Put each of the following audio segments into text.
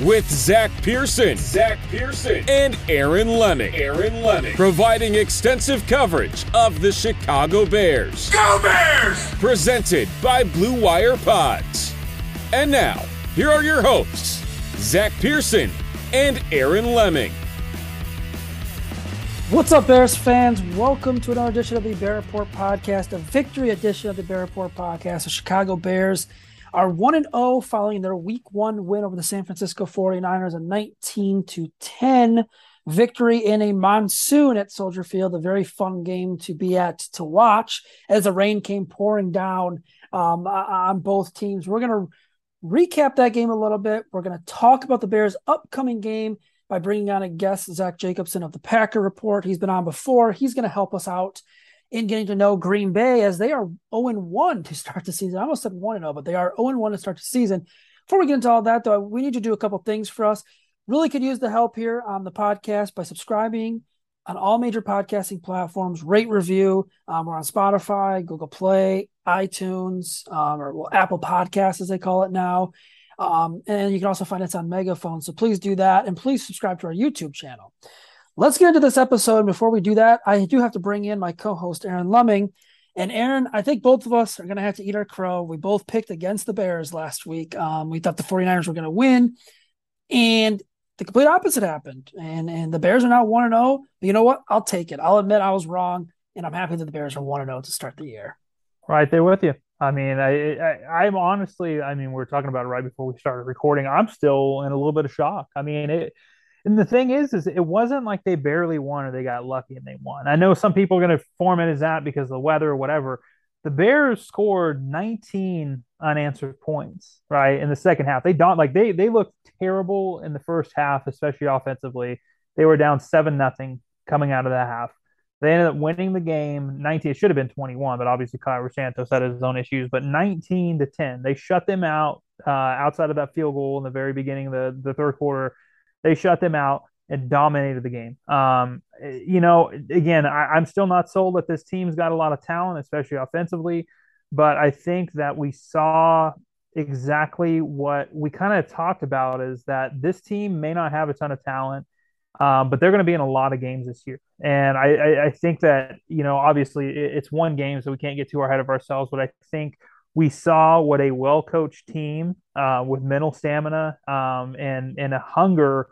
with Zach Pearson, Zach Pearson, and Aaron Leming. Aaron Leming, providing extensive coverage of the Chicago Bears. Go Bears! Presented by Blue Wire Pods. And now, here are your hosts, Zach Pearson and Aaron Leming. What's up, Bears fans? Welcome to another edition of the Bear Report Podcast, a victory edition of the Bear Report Podcast. The Chicago Bears are 1 and 0 following their week 1 win over the San Francisco 49ers, a 19 to 10 victory in a monsoon at Soldier Field, a very fun game to be at to watch as the rain came pouring down um, on both teams. We're going to recap that game a little bit. We're going to talk about the Bears' upcoming game by bringing on a guest, Zach Jacobson of the Packer Report. He's been on before. He's going to help us out in getting to know Green Bay as they are 0 1 to start the season. I almost said 1 0, but they are 0 1 to start the season. Before we get into all that, though, we need to do a couple things for us. Really could use the help here on the podcast by subscribing on all major podcasting platforms, rate review. Um, we're on Spotify, Google Play, iTunes, um, or well, Apple Podcasts as they call it now. Um, and you can also find us on Megaphone. So please do that. And please subscribe to our YouTube channel. Let's get into this episode. Before we do that, I do have to bring in my co host, Aaron Leming. And Aaron, I think both of us are going to have to eat our crow. We both picked against the Bears last week. Um, we thought the 49ers were going to win. And the complete opposite happened. And and the Bears are now 1 0. But you know what? I'll take it. I'll admit I was wrong. And I'm happy that the Bears are 1 0 to start the year. Right there with you. I mean, I, I am honestly, I mean, we are talking about it right before we started recording. I'm still in a little bit of shock. I mean, it, and the thing is, is it wasn't like they barely won or they got lucky and they won. I know some people are going to form it as that because of the weather or whatever. The Bears scored 19 unanswered points, right, in the second half. They don't like they they looked terrible in the first half, especially offensively. They were down seven nothing coming out of that half. They ended up winning the game 19. It should have been 21, but obviously Cairo Santos had his own issues. But 19 to 10, they shut them out uh, outside of that field goal in the very beginning of the, the third quarter. They shut them out and dominated the game. Um, you know, again, I, am still not sold that this team's got a lot of talent, especially offensively. But I think that we saw exactly what we kind of talked about is that this team may not have a ton of talent um, but they're going to be in a lot of games this year. And I, I, I think that, you know, obviously it's one game, so we can't get too ahead of ourselves. But I think we saw what a well coached team uh, with mental stamina um, and, and a hunger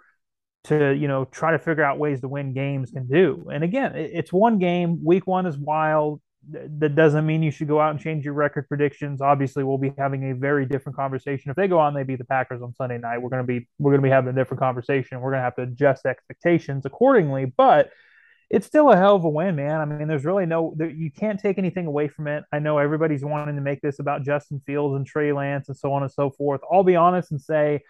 to, you know, try to figure out ways to win games can do. And again, it's one game. Week one is wild that doesn't mean you should go out and change your record predictions. Obviously, we'll be having a very different conversation. If they go on, they beat the Packers on Sunday night. We're to be we're to be having a different conversation. We're to have to adjust expectations accordingly. But it's still a hell of a win, man. I mean, there's really no you can't take anything away from it. I know everybody's wanting to make this about Justin Fields and Trey Lance and so on and so forth. I'll be honest and say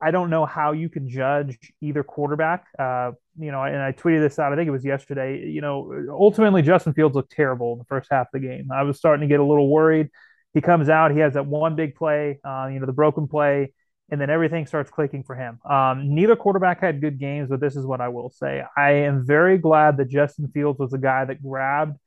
I don't know how you can judge either quarterback. Uh, you know, and I tweeted this out. I think it was yesterday. You know, ultimately Justin Fields looked terrible in the first half of the game. I was starting to get a little worried. He comes out. He has that one big play. Uh, you know, the broken play, and then everything starts clicking for him. Um, neither quarterback had good games, but this is what I will say: I am very glad that Justin Fields was the guy that grabbed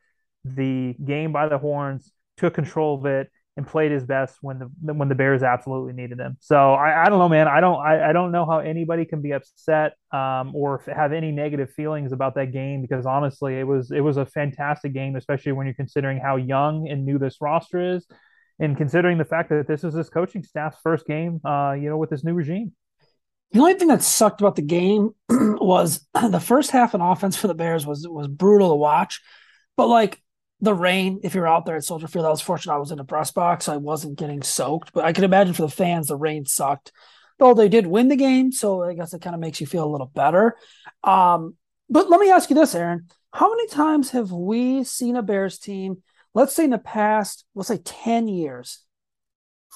the game by the horns, took control of it, and played his best when the when the Bears absolutely needed him. So I, I don't know, man. I don't I, I don't know how anybody can be upset um, or have any negative feelings about that game because honestly, it was it was a fantastic game, especially when you're considering how young and new this roster is, and considering the fact that this is this coaching staff's first game, uh, you know, with this new regime. The only thing that sucked about the game was the first half and offense for the Bears was was brutal to watch, but like the rain, if you're out there at Soldier Field, I was fortunate I was in a press box, so I wasn't getting soaked. But I can imagine for the fans, the rain sucked. Though they did win the game, so I guess it kind of makes you feel a little better. Um, but let me ask you this, Aaron. How many times have we seen a Bears team, let's say in the past, let's say 10 years,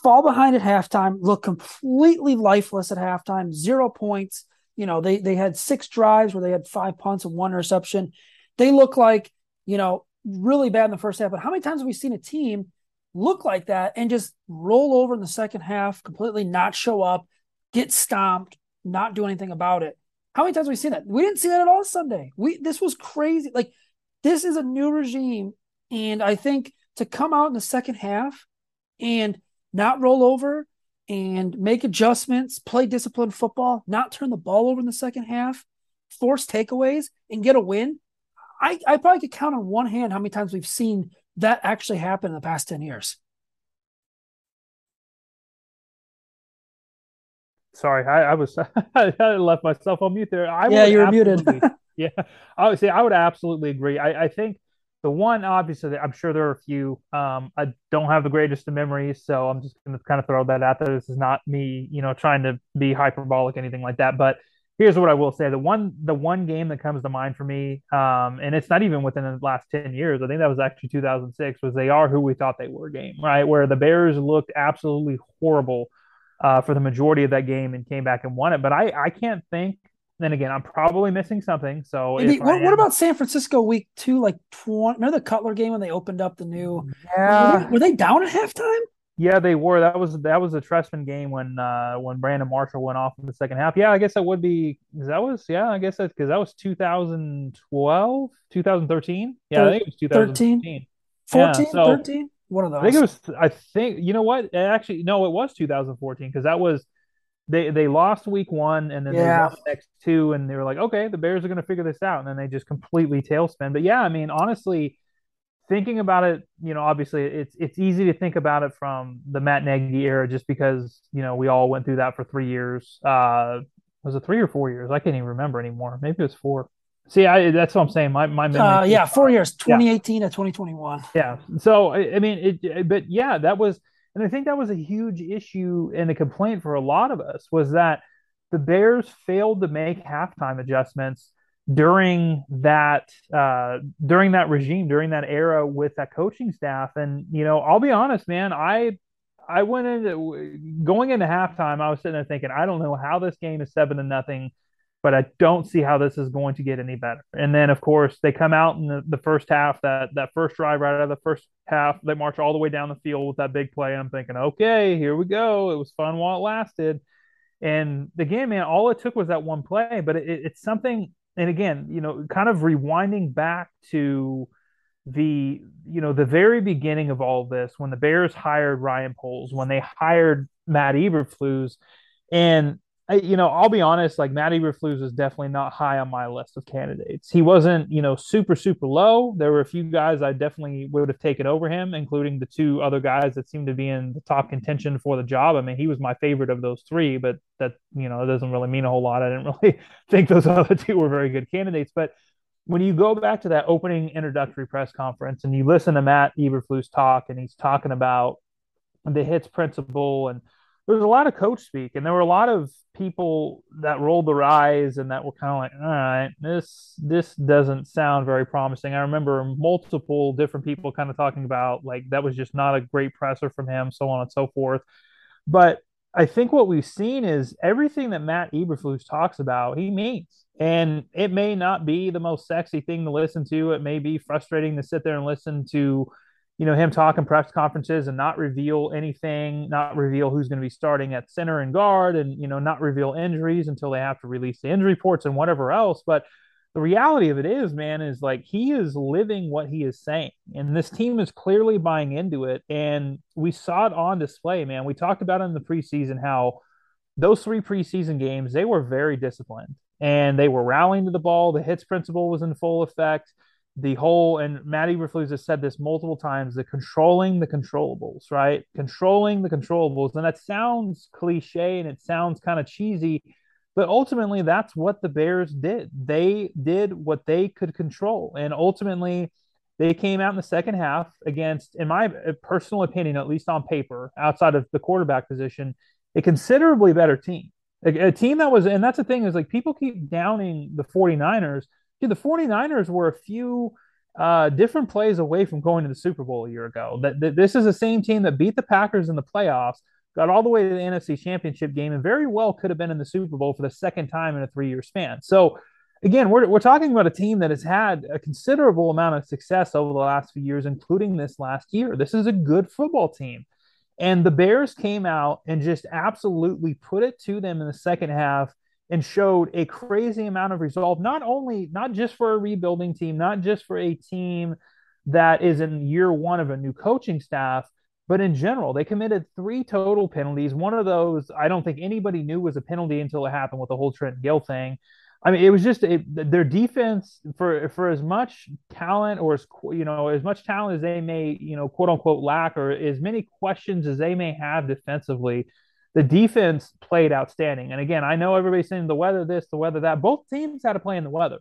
fall behind at halftime, look completely lifeless at halftime, zero points. You know, they they had six drives where they had five punts and one interception. They look like, you know, really bad in the first half, but how many times have we seen a team look like that and just roll over in the second half, completely not show up, get stomped, not do anything about it? How many times have we seen that? We didn't see that at all Sunday. We this was crazy. Like this is a new regime, and I think to come out in the second half and not roll over and make adjustments, play disciplined football, not turn the ball over in the second half, force takeaways, and get a win I, I probably could count on one hand how many times we've seen that actually happen in the past 10 years. Sorry, I, I was I left myself on mute there. I yeah, you were muted. yeah, I would say I would absolutely agree. I, I think the one obviously I'm sure there are a few. Um, I don't have the greatest of memories, so I'm just going to kind of throw that out there. This is not me, you know, trying to be hyperbolic, anything like that. But here's what I will say: the one the one game that comes to mind for me, um, and it's not even within the last ten years. I think that was actually 2006. Was they are who we thought they were game, right? Where the Bears looked absolutely horrible uh, for the majority of that game and came back and won it. But I I can't think. Then again, I'm probably missing something. So Maybe, what, am, what, about San Francisco week two, like 20? Remember the Cutler game when they opened up the new? Yeah. Were they, were they down at halftime? Yeah, they were. That was that was a Trestman game when uh when Brandon Marshall went off in the second half. Yeah, I guess that would be that was yeah, I guess that's because that was 2012, 2013. Yeah, I think it was 2013. 14, yeah, so 13? One of those. I think it was I think you know what? Actually, no, it was 2014 because that was they they lost week one and then yeah. they won the next two and they were like, okay, the Bears are gonna figure this out. And then they just completely tailspin. But yeah, I mean, honestly thinking about it, you know, obviously it's it's easy to think about it from the Matt Nagy era, just because you know we all went through that for three years. Uh, was it three or four years? I can't even remember anymore. Maybe it was four. See, I that's what I'm saying. My my memory. Uh, yeah, four years, 2018 yeah. to 2021. Yeah. So I, I mean, it. But yeah, that was, and I think that was a huge issue and a complaint for a lot of us was that the Bears failed to make halftime adjustments during that uh, during that regime, during that era with that coaching staff. And you know, I'll be honest, man, I I went into going into halftime. I was sitting there thinking, I don't know how this game is seven to nothing, but I don't see how this is going to get any better. And then, of course, they come out in the, the first half. That that first drive right out of the first half, they march all the way down the field with that big play. I'm thinking, okay, here we go. It was fun while it lasted. And again, man, all it took was that one play, but it, it's something and again, you know, kind of rewinding back to the you know the very beginning of all of this when the Bears hired Ryan Poles, when they hired Matt Eberflus, and you know, I'll be honest, like Matt Eberflus was definitely not high on my list of candidates. He wasn't, you know, super, super low. There were a few guys I definitely would have taken over him, including the two other guys that seemed to be in the top contention for the job. I mean, he was my favorite of those three, but that, you know, doesn't really mean a whole lot. I didn't really think those other two were very good candidates. But when you go back to that opening introductory press conference and you listen to Matt Eberflus talk, and he's talking about the hits principle and was a lot of coach speak, and there were a lot of people that rolled their eyes and that were kind of like, all right, this this doesn't sound very promising. I remember multiple different people kind of talking about like that was just not a great presser from him, so on and so forth. But I think what we've seen is everything that Matt Eberflus talks about, he means. And it may not be the most sexy thing to listen to. It may be frustrating to sit there and listen to you know, him talk in press conferences and not reveal anything, not reveal who's going to be starting at center and guard, and you know, not reveal injuries until they have to release the injury reports and whatever else. But the reality of it is, man, is like he is living what he is saying. And this team is clearly buying into it. And we saw it on display, man. We talked about in the preseason how those three preseason games, they were very disciplined and they were rallying to the ball. The hits principle was in full effect. The whole, and Matt Eberflus has said this multiple times, the controlling the controllables, right? Controlling the controllables. And that sounds cliche and it sounds kind of cheesy but ultimately, that's what the Bears did. They did what they could control. And ultimately, they came out in the second half against, in my personal opinion, at least on paper, outside of the quarterback position, a considerably better team. A, a team that was, and that's the thing is like people keep downing the 49ers. Dude, the 49ers were a few uh, different plays away from going to the Super Bowl a year ago. That, that this is the same team that beat the Packers in the playoffs, got all the way to the NFC Championship game, and very well could have been in the Super Bowl for the second time in a three year span. So, again, we're, we're talking about a team that has had a considerable amount of success over the last few years, including this last year. This is a good football team. And the Bears came out and just absolutely put it to them in the second half and showed a crazy amount of resolve, not only, not just for a rebuilding team, not just for a team that is in year one of a new coaching staff, but in general, they committed three total penalties. One of those, I don't think anybody knew was a penalty until it happened with the whole Trent Gill thing. I mean, it was just it, their defense for for as much talent or as you know as much talent as they may you know quote unquote lack or as many questions as they may have defensively, the defense played outstanding. And again, I know everybody's saying the weather this, the weather that. Both teams had to play in the weather.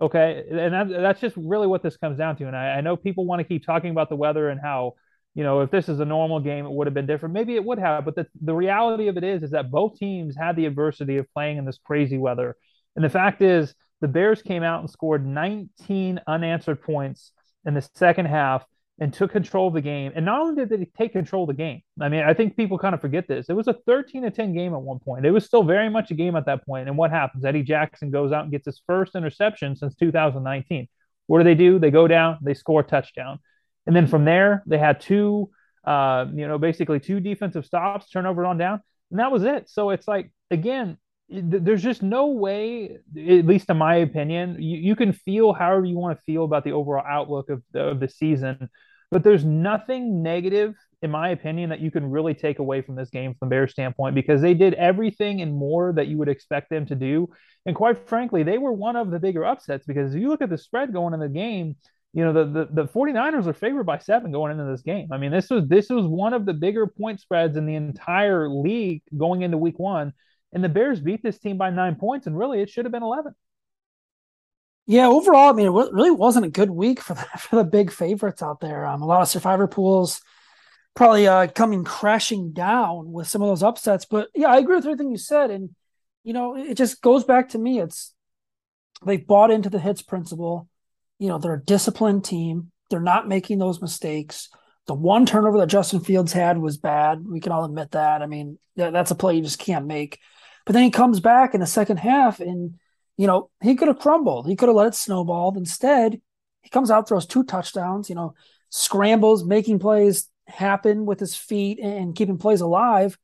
Okay, and that, that's just really what this comes down to. And I, I know people want to keep talking about the weather and how you know, if this is a normal game, it would have been different. Maybe it would have, but the, the reality of it is, is that both teams had the adversity of playing in this crazy weather. And the fact is, the Bears came out and scored 19 unanswered points in the second half and took control of the game. And not only did they take control of the game, I mean, I think people kind of forget this. It was a 13 to 10 game at one point. It was still very much a game at that point. And what happens? Eddie Jackson goes out and gets his first interception since 2019. What do they do? They go down, they score a touchdown. And then from there, they had two, uh, you know, basically two defensive stops, turnover on down, and that was it. So it's like again, there's just no way, at least in my opinion, you, you can feel however you want to feel about the overall outlook of the, of the season, but there's nothing negative, in my opinion, that you can really take away from this game from Bears standpoint because they did everything and more that you would expect them to do. And quite frankly, they were one of the bigger upsets because if you look at the spread going in the game, you know the, the the 49ers are favored by seven going into this game i mean this was this was one of the bigger point spreads in the entire league going into week one and the bears beat this team by nine points and really it should have been 11 yeah overall i mean it really wasn't a good week for the, for the big favorites out there um, a lot of survivor pools probably uh, coming crashing down with some of those upsets but yeah i agree with everything you said and you know it just goes back to me it's they've bought into the hits principle you know, they're a disciplined team. They're not making those mistakes. The one turnover that Justin Fields had was bad. We can all admit that. I mean, that's a play you just can't make. But then he comes back in the second half and, you know, he could have crumbled. He could have let it snowball. Instead, he comes out, throws two touchdowns, you know, scrambles, making plays happen with his feet and keeping plays alive.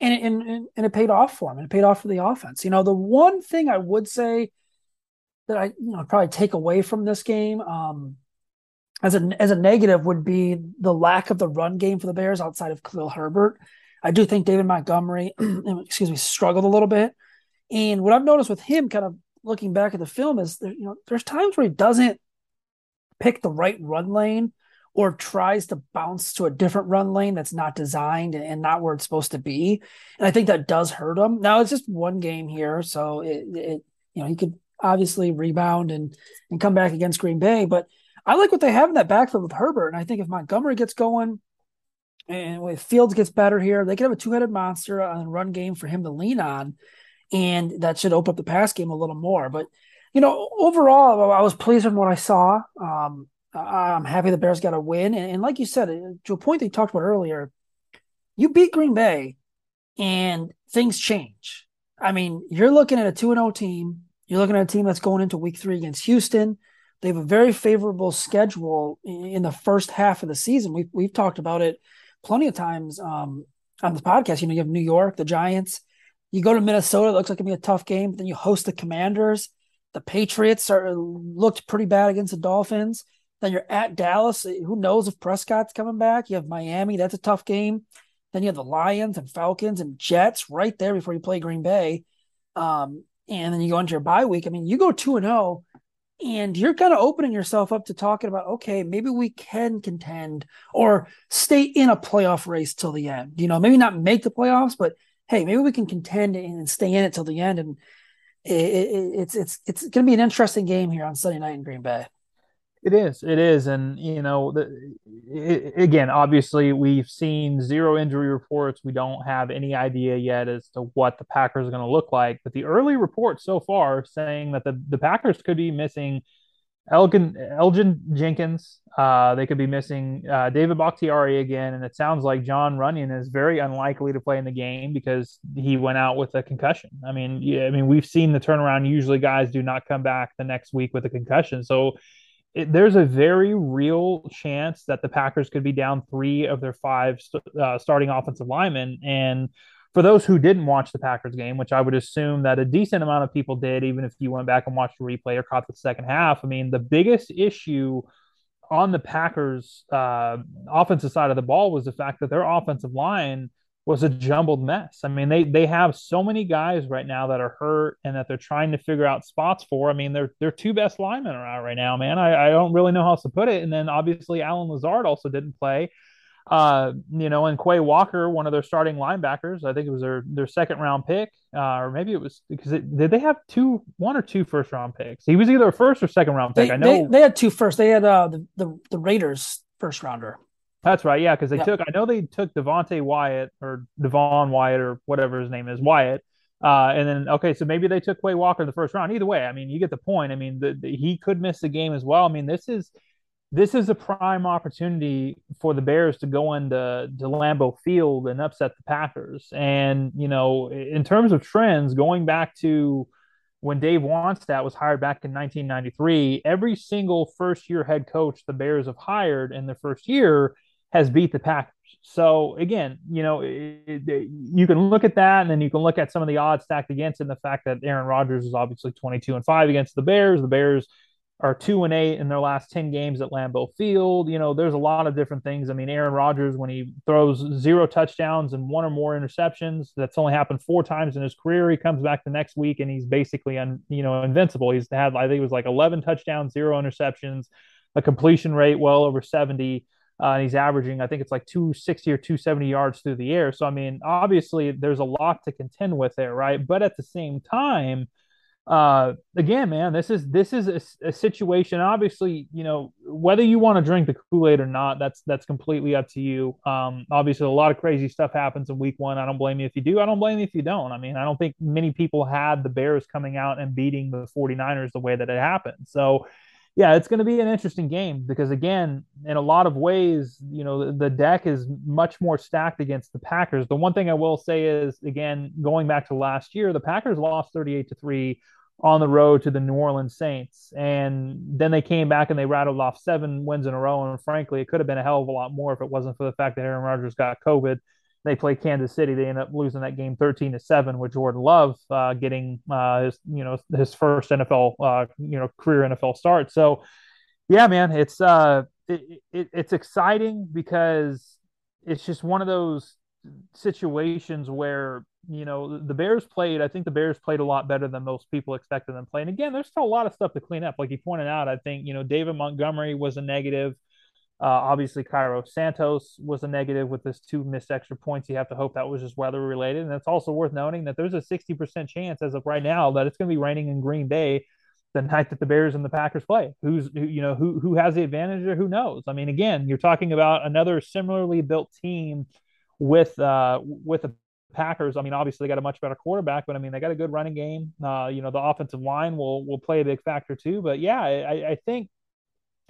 And, and, and it paid off for him. And it paid off for the offense. You know, the one thing I would say that I you know probably take away from this game um, as a as a negative would be the lack of the run game for the Bears outside of Khalil Herbert. I do think David Montgomery, excuse me, struggled a little bit. And what I've noticed with him, kind of looking back at the film, is there, you know there's times where he doesn't pick the right run lane or tries to bounce to a different run lane that's not designed and not where it's supposed to be. And I think that does hurt him. Now it's just one game here, so it, it you know he could obviously rebound and and come back against Green Bay. But I like what they have in that backfield with Herbert, and I think if Montgomery gets going and if Fields gets better here, they could have a two headed monster on run game for him to lean on, and that should open up the pass game a little more. But you know, overall, I was pleased with what I saw. Um, I'm happy the Bears got a win, and, and like you said, uh, to a point you talked about earlier, you beat Green Bay, and things change. I mean, you're looking at a 2 0 team you're looking at a team that's going into week three against Houston. They have a very favorable schedule in the first half of the season. We've, we've talked about it plenty of times um, on this podcast. You know, you have New York, the Giants. You go to Minnesota, it looks like it'll be a tough game. But then you host the Commanders. The Patriots are looked pretty bad against the Dolphins. Then you're at Dallas. Who knows if Prescott's coming back? You have Miami. That's a tough game. Then you have the Lions and Falcons and Jets right there before you play Green Bay. Um, and then you go into your bye week. I mean, you go 2 and 0 and you're kind of opening yourself up to talking about okay, maybe we can contend or stay in a playoff race till the end. You know, maybe not make the playoffs, but hey, maybe we can contend and stay in it till the end. And it, it, it's it's it's going to be an interesting game here on Sunday night in Green Bay. It is. It is. And, you know, the, it, again, obviously, we've seen zero injury reports. We don't have any idea yet as to what the Packers are going to look like. But the early reports so far saying that the, the Packers could be missing Elgin, Elgin Jenkins. Uh, they could be missing uh, David Bakhtiari again. And it sounds like Jon Runyan is very unlikely to play in the game because he went out with a concussion. I mean, yeah, I mean, we've seen the turnaround. Usually guys do not come back the next week with a concussion. So, it, there's a very real chance that the Packers could be down three of their five uh, starting offensive linemen. And for those who didn't watch the Packers game, which I would assume that a decent amount of people did, even if you went back and watched the replay or caught the second half, I mean, the biggest issue on the Packers' uh, offensive side of the ball was the fact that their offensive line was a jumbled mess. I mean, they they have so many guys right now that are hurt and that they're trying to figure out spots for. I mean, their their two best linemen are out right now, man. I, I don't really know how else to put it. And then obviously Allen Lazard also didn't play. Uh, you know, and Quay Walker, one of their starting linebackers, I think it was their their second round pick, uh, or maybe it was because it, did they have two, one or two first round picks? He was either a first or second round pick. They, I know they, they had two first. They had uh, the, the the Raiders first rounder. That's right. Yeah, because they took. I know they took Devonte Wyatt or Devon Wyatt or whatever his name is, Wyatt. Uh, and then okay, so maybe they took Quay Walker in the first round. Either way, I mean, you get the point. I mean, the, the, he could miss the game as well. I mean, this is this is a prime opportunity for the Bears to go into to Lambeau Field and upset the Packers. And you know, in terms of trends, going back to when Dave Wannstedt was hired back in 1993, every single first year head coach the Bears have hired in their first year has beat the Packers. So again, you know, it, it, you can look at that, and then you can look at some of the odds stacked against, and the fact that Aaron Rodgers is obviously twenty-two and five against the Bears. The Bears are two and eight in their last 10 games at Lambeau Field. You know, there's a lot of different things. I mean, Aaron Rodgers, when he throws zero touchdowns and one or more interceptions, that's only happened four times in his career. He comes back the next week and he's basically, un, you know, invincible. He's had, I think it was like 11 touchdowns, zero interceptions, a completion rate well over 70. Uh, and he's averaging, I think it's like 260 or 270 yards through the air. So, I mean, obviously, there's a lot to contend with there, right? But at the same time, uh, again, man, this is this is a, a situation. Obviously, you know whether you want to drink the Kool Aid or not, that's that's completely up to you. Um, obviously, a lot of crazy stuff happens in Week One. I don't blame you if you do. I don't blame you if you don't. I mean, I don't think many people had the Bears coming out and beating the 49ers the way that it happened. So, yeah, it's going to be an interesting game because again, in a lot of ways, you know, the, deck is much more stacked against the Packers. The one thing I will say is, again, going back to last year, the Packers lost 38 to three on the road to the New Orleans Saints, and then they came back and they rattled off seven wins in a row. And frankly, it could have been a hell of a lot more if it wasn't for the fact that Aaron Rodgers got COVID they play Kansas City. They end up losing that game 13 to seven with Jordan Love uh, getting uh, his, you know, his first NFL, uh, you know, career NFL start. So, yeah, man, it's uh, it, it, it's exciting because it's just one of those situations where you know the Bears played. I think the Bears played a lot better than most people expected them to play. And again, there's still a lot of stuff to clean up. Like you pointed out, I think you know David Montgomery was a negative. Uh, obviously, Cairo Santos was a negative with his two missed extra points. You have to hope that was just weather related. And it's also worth noting that there's a 60% chance as of right now that it's going to be raining in Green Bay the night that the Bears and the Packers play. Who's who, you know who who has the advantage or who knows? I mean, again, you're talking about another similarly built team with uh with the Packers. I mean, obviously they got a much better quarterback, but I mean they got a good running game. Uh, you know, the offensive line will will play a big factor too. But yeah, I, I think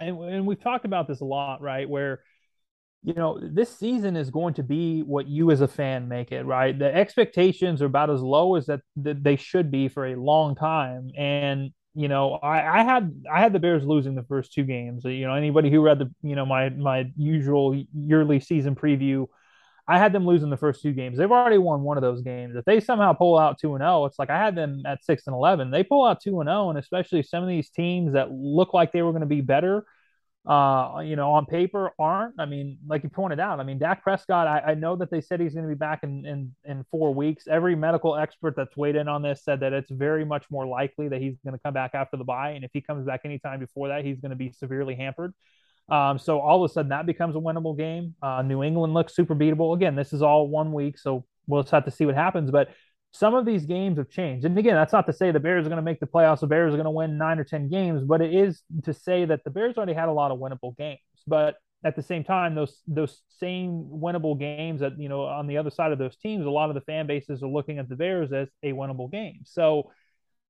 and, and we've talked about this a lot, right? Where you know this season is going to be what you as a fan make it right the expectations are about as low as that, that they should be for a long time and you know I, I had i had the bears losing the first two games you know anybody who read the you know my my usual yearly season preview I had them losing the first two games. They've already won one of those games. If they somehow pull out two and zero, oh, it's like I had them at six and eleven. They pull out two and zero, and especially some of these teams that look like they were going to be better, uh, you know, on paper aren't. I mean, like you pointed out, I mean, Dak Prescott. I, I know that they said he's going to be back in, in in four weeks. Every medical expert that's weighed in on this said that it's very much more likely that he's going to come back after the bye, and if he comes back anytime before that, he's going to be severely hampered. Um, so all of a sudden that becomes a winnable game. Uh, New England looks super beatable. Again, this is all one week, so we'll just have to see what happens. But some of these games have changed. And again, that's not to say the Bears are going to make the playoffs. The Bears are going to win nine or 10 games, but it is to say that the Bears already had a lot of winnable games. But at the same time, those those same winnable games that, you know, on the other side of those teams, a lot of the fan bases are looking at the Bears as a winnable game. So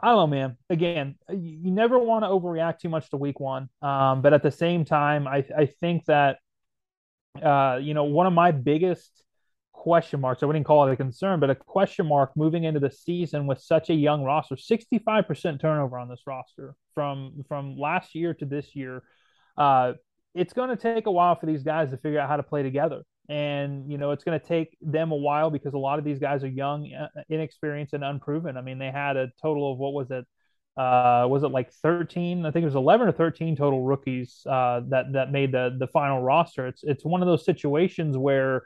I don't know, man. Again, you never want to overreact too much to week one. Um, but at the same time, I, I think that, uh, you know, one of my biggest question marks, I wouldn't call it a concern, but a question mark moving into the season with such a young roster, 65% turnover on this roster from, from last year to this year. Uh, it's going to take a while for these guys to figure out how to play together and you know it's going to take them a while because a lot of these guys are young uh, inexperienced and unproven. I mean they had a total of what was it uh, was it like 13 i think it was 11 or 13 total rookies uh, that that made the the final roster. It's it's one of those situations where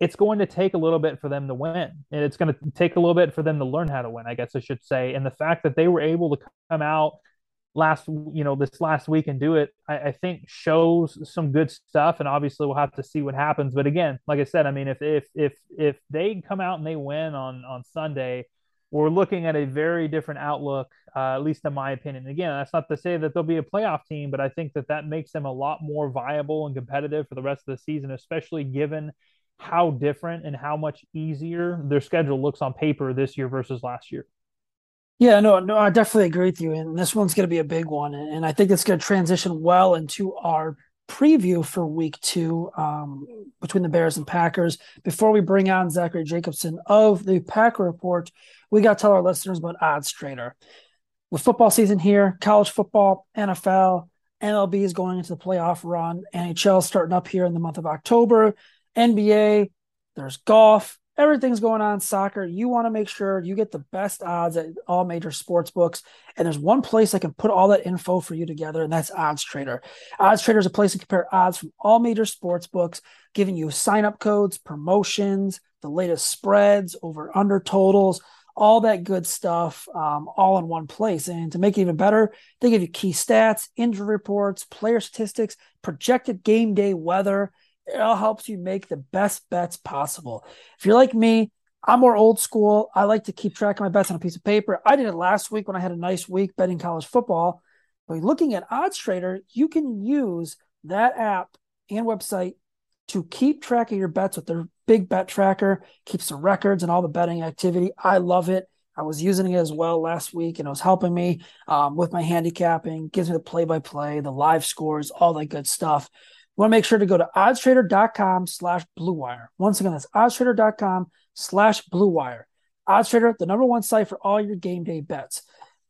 it's going to take a little bit for them to win and it's going to take a little bit for them to learn how to win i guess i should say. And the fact that they were able to come out last you know this last week and do it I, I, think shows some good stuff and obviously we'll have to see what happens. But again like i said i mean if if if if they come out and they win on on sunday we're looking at a very different outlook uh, at least in my opinion. Again that's not to say that they'll be a playoff team but i think that that makes them a lot more viable and competitive for the rest of the season especially given how different and how much easier their schedule looks on paper this year versus last year yeah, no, no, I definitely agree with you. And this one's going to be a big one. And I think it's going to transition well into our preview for week two um, between the Bears and Packers. Before we bring on Zachary Jacobson of the Packer Report, we got to tell our listeners about Odds Trader. With football season here, college football, NFL, MLB is going into the playoff run, NHL starting up here in the month of October, NBA, there's golf, everything's going on soccer. You want to make sure you get the best odds at all major sports books. And there's one place that can put all that info for you together, and that's Odds Trader. Odds Trader is a place to compare odds from all major sports books, giving you sign up codes, promotions, the latest spreads, over under totals. All that good stuff, um, all in one place. And to make it even better, they give you key stats, injury reports, player statistics, projected game day weather, it all helps you make the best bets possible. If you're like me, I'm more old school. I like to keep track of my bets on a piece of paper. I did it last week when I had a nice week betting college football. But looking at Odds Trader, you can use that app and website to keep track of your bets with their big bet tracker, keeps the records and all the betting activity. I love it. I was using it as well last week and it was helping me um, with my handicapping, gives me the play by play, the live scores, all that good stuff want to make sure to go to oddstrader.com slash blue wire. Once again, that's oddstrader.com slash blue wire. Oddstrader, the number one site for all your game day bets.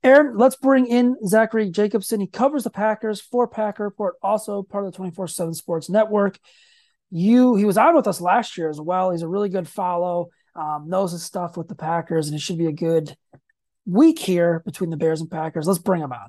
Aaron, let's bring in Zachary Jacobson. He covers the Packers for Packer Report, also part of the 24 7 Sports Network. You He was on with us last year as well. He's a really good follow, um, knows his stuff with the Packers, and it should be a good week here between the Bears and Packers. Let's bring him on.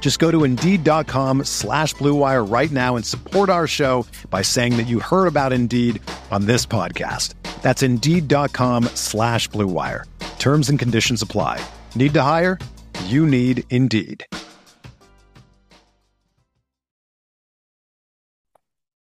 Just go to Indeed.com slash BlueWire right now and support our show by saying that you heard about Indeed on this podcast. That's Indeed.com slash BlueWire. Terms and conditions apply. Need to hire? You need Indeed.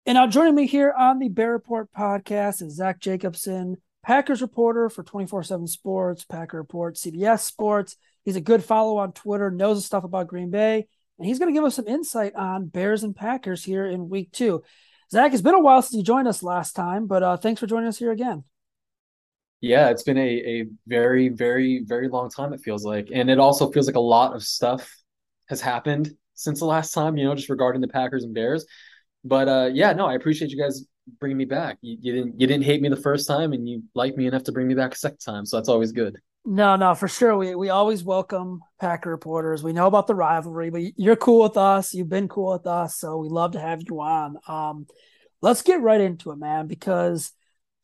And now joining me here on the Bear Report podcast is Zach Jacobson, Packers reporter for 24 7 Sports, Packer Report, CBS Sports. He's a good follow on Twitter, knows the stuff about Green Bay, and he's going to give us some insight on Bears and Packers here in week two. Zach, it's been a while since you joined us last time, but uh, thanks for joining us here again. Yeah, it's been a, a very, very, very long time, it feels like. And it also feels like a lot of stuff has happened since the last time, you know, just regarding the Packers and Bears. But uh, yeah, no, I appreciate you guys bringing me back. You, you didn't you didn't hate me the first time, and you liked me enough to bring me back a second time. So that's always good. No, no, for sure. We we always welcome Packer reporters. We know about the rivalry, but you're cool with us. You've been cool with us, so we love to have you on. Um, let's get right into it, man, because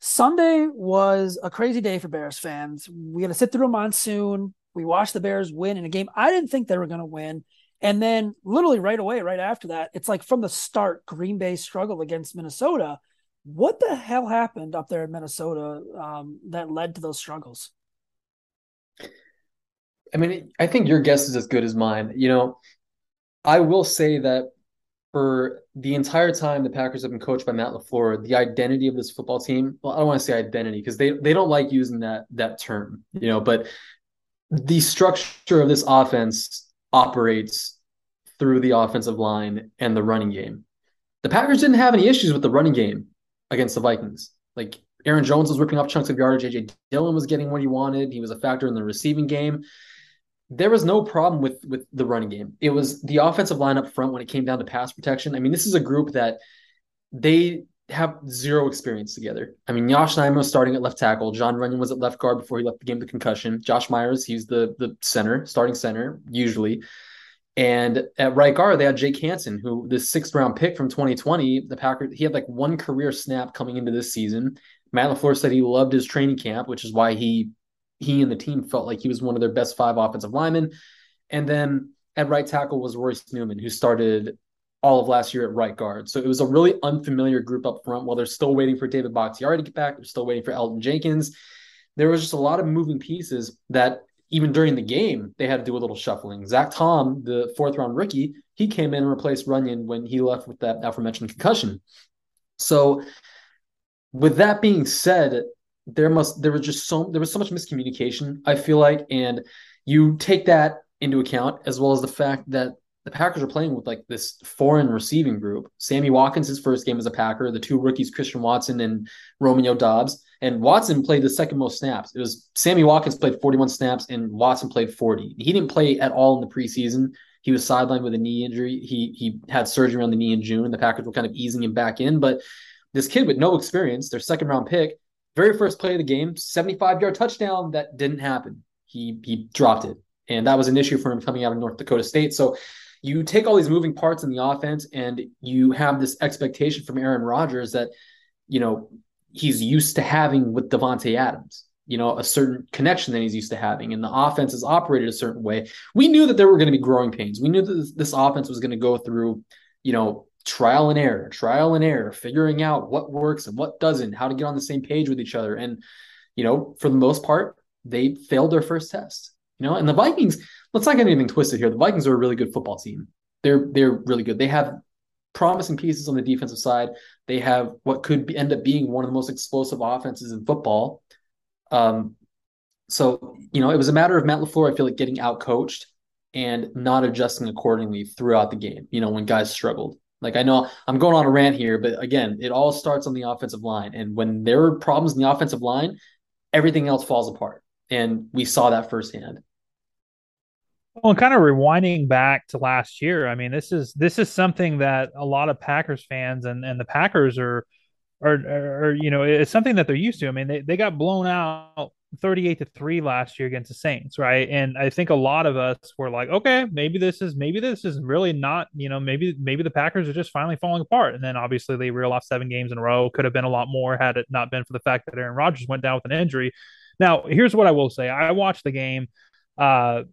Sunday was a crazy day for Bears fans. We had to sit through a monsoon. We watched the Bears win in a game I didn't think they were going to win. And then, literally right away, right after that, it's like from the start, Green Bay struggled against Minnesota. What the hell happened up there in Minnesota um, that led to those struggles? I mean, I think your guess is as good as mine. You know, I will say that for the entire time the Packers have been coached by Matt LaFleur, the identity of this football team, well, I don't want to say identity because they they don't like using that that term, you know, but the structure of this offense operates through the offensive line and the running game. The Packers didn't have any issues with the running game against the Vikings. Like Aaron Jones was ripping off chunks of yardage. AJ Dillon was getting what he wanted. He was a factor in the receiving game. There was no problem with with the running game. It was the offensive line up front when it came down to pass protection. I mean, this is a group that they have zero experience together. I mean, Yosh Nijman was starting at left tackle. Jon Runyan was at left guard before he left the game with concussion. Josh Myers, he's the the center, starting center usually. And at right guard, they had Jake Hanson, who the sixth round pick from 2020. The Packers, he had like one career snap coming into this season. Matt LaFleur said he loved his training camp, which is why he he and the team felt like he was one of their best five offensive linemen. And then at right tackle was Royce Newman, who started all of last year at right guard. So it was a really unfamiliar group up front while they're still waiting for David Bakhtiari to get back. They're still waiting for Elgton Jenkins. There was just a lot of moving pieces that even during the game, they had to do a little shuffling. Zach Tom, the fourth round rookie, he came in and replaced Runyan when he left with that aforementioned concussion. So, with that being said, there must there was just so there was so much miscommunication. I feel like, and you take that into account as well as the fact that the Packers are playing with like this foreign receiving group. Sammy Watkins, his first game as a Packer, the two rookies, Christian Watson and Romeo Doubs. And Watson played the second most snaps. It was Sammy Watkins played 41 snaps and Watson played 40. He didn't play at all in the preseason. He was sidelined with a knee injury. He he had surgery on the knee in June. The Packers were kind of easing him back in. But this kid with no experience, their second round pick, very first play of the game, 75 yard touchdown, that didn't happen. He he dropped it. And that was an issue for him coming out of North Dakota State. So you take all these moving parts in the offense and you have this expectation from Aaron Rodgers that, you know, he's used to having with Davante Adams, you know, a certain connection that he's used to having. And the offense is operated a certain way. We knew that there were going to be growing pains. We knew that this offense was going to go through, you know, trial and error, trial and error, figuring out what works and what doesn't, how to get on the same page with each other. And, you know, for the most part, they failed their first test. You know, and the Vikings, let's not get anything twisted here. The Vikings are a really good football team. They're they're really good. They have promising pieces on the defensive side. They have what could be, end up being one of the most explosive offenses in football. Um, so you know, it was a matter of Matt LaFleur. I feel like getting out coached and not adjusting accordingly throughout the game. You know, when guys struggled. Like I know I'm going on a rant here, but again, it all starts on the offensive line. And when there are problems in the offensive line, everything else falls apart. And we saw that firsthand. Well, and kind of rewinding back to last year, I mean, this is this is something that a lot of Packers fans and, and the Packers are, are, are, you know, it's something that they're used to. I mean, they, they got blown out 38 to 3 last year against the Saints, right? And I think a lot of us were like, okay, maybe this is maybe this is really not, you know, maybe maybe the Packers are just finally falling apart. And then obviously they reel off seven games in a row. Could have been a lot more had it not been for the fact that Aaron Rodgers went down with an injury. Now, here's what I will say. I watched the game. Uh,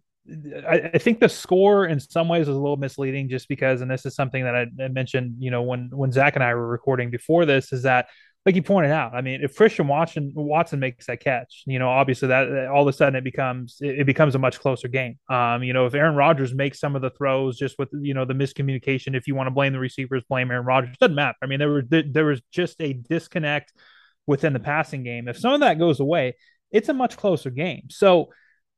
I, think the score in some ways was a little misleading just because, and this is something that I, mentioned, you know, when when Zach and I were recording before this, is that like you pointed out, I mean, if Christian Watson Watson makes that catch, you know, obviously that all of a sudden it becomes it becomes a much closer game. Um, you know, if Aaron Rodgers makes some of the throws just with you know the miscommunication, if you want to blame the receivers, blame Aaron Rodgers, doesn't matter. I mean, there was there was just a disconnect within the passing game. If some of that goes away, it's a much closer game. So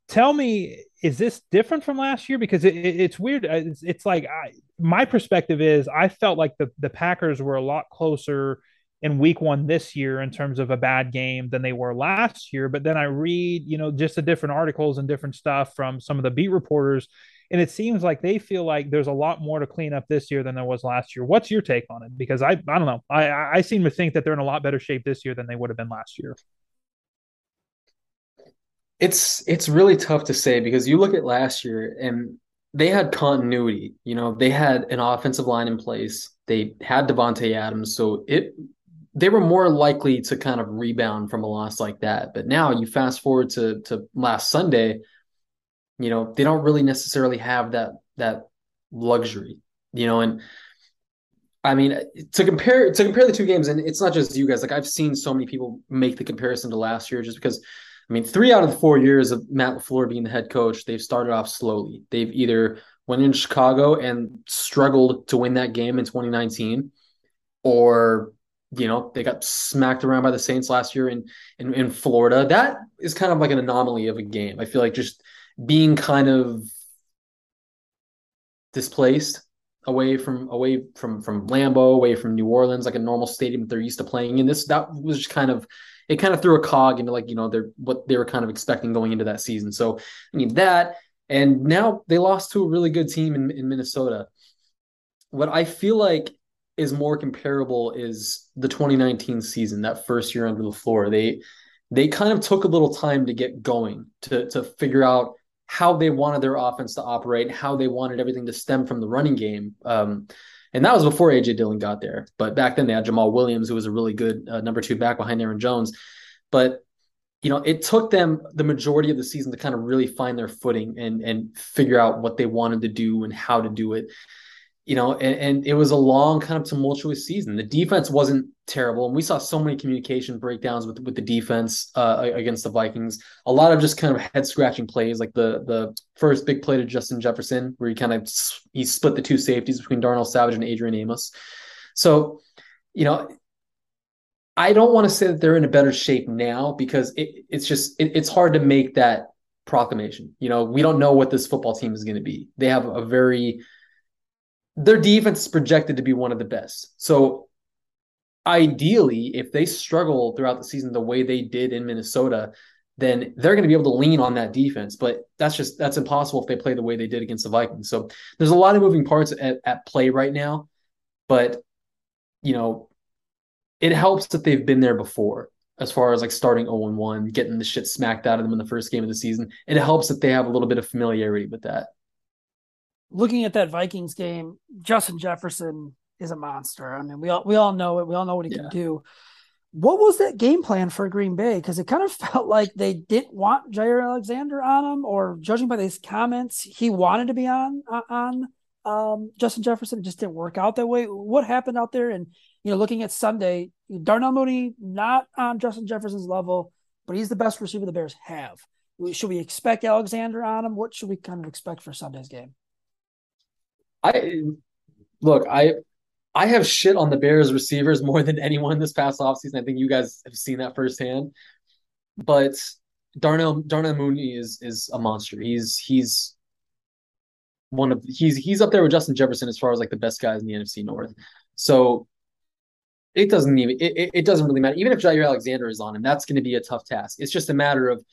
tell me is this different from last year because it, it, it's weird it's, it's like I, my perspective is i felt like the, the packers were a lot closer in week one this year in terms of a bad game than they were last year. But then i read you know just the different articles and different stuff from some of the beat reporters and it seems like they feel like there's a lot more to clean up this year than there was last year. What's your take on it? Because i i don't know. I i seem to think that they're in a lot better shape this year than they would have been last year. It's it's really tough to say because you look at last year and they had continuity. You know, they had an offensive line in place. They had Davante Adams, so it they were more likely to kind of rebound from a loss like that. But now you fast forward to to last Sunday, you know, they don't really necessarily have that that luxury, you know, and I mean to compare to compare the two games, and it's not just you guys. Like I've seen so many people make the comparison to last year just because I mean, three out of the four years of Matt LaFleur being the head coach, they've started off slowly. They've either went in Chicago and struggled to win that game in 2019, or you know they got smacked around by the Saints last year in, in in Florida. That is kind of like an anomaly of a game. I feel like just being kind of displaced away from away from from Lambeau, away from New Orleans, like a normal stadium that they're used to playing in. This that was just kind of it kind of threw a cog into like you know they're what they were kind of expecting going into that season. So I mean that, and now they lost to a really good team in, in Minnesota. What I feel like is more comparable is the 2019 season, that first year under LaFleur. They they kind of took a little time to get going to to figure out how they wanted their offense to operate, how they wanted everything to stem from the running game. Um, and that was before AJ Dillon got there. But back then they had Jamaal Williams, who was a really good uh, number two back behind Aaron Jones. But you know, it took them the majority of the season to kind of really find their footing and and figure out what they wanted to do and how to do it you know, and, and, it was a long, kind of tumultuous season. The defense wasn't terrible, and we saw so many communication breakdowns with with the defense uh, against the Vikings. A lot of just kind of head scratching plays, like the the first big play to Justin Jefferson, where he kind of he split the two safeties between Darnell Savage and Adrian Amos. So, you know, I don't want to say that they're in a better shape now because it, it's just it, it's hard to make that proclamation. You know, we don't know what this football team is going to be. They have a very their defense is projected to be one of the best. So ideally, if they struggle throughout the season the way they did in Minnesota, then they're going to be able to lean on that defense. But that's just that's impossible if they play the way they did against the Vikings. So there's a lot of moving parts at, at play right now. But you know, it helps that they've been there before as far as like starting 0 1, getting the shit smacked out of them in the first game of the season. It helps that they have a little bit of familiarity with that looking at that Vikings game, Justin Jefferson is a monster. I mean, we all we all know it. We all know what he yeah. can do. What was that game plan for Green Bay? Because it kind of felt like they didn't want Jaire Alexander on him, or judging by these comments, he wanted to be on uh, on um, Justin Jefferson. It just didn't work out that way. What happened out there? And you know, looking at Sunday, Darnell Mooney not on Justin Jefferson's level, but he's the best receiver the Bears have. Should we expect Alexander on him? What should we kind of expect for Sunday's game? I look, I I have shit on the Bears receivers more than anyone this past offseason. I think you guys have seen that firsthand. But Darnell Darnell Mooney is is a monster. He's he's one of he's he's up there with Justin Jefferson as far as like the best guys in the NFC North. So it doesn't even it, it doesn't really matter. Even if Jaire Alexander is on him, that's going to be a tough task. It's just a matter of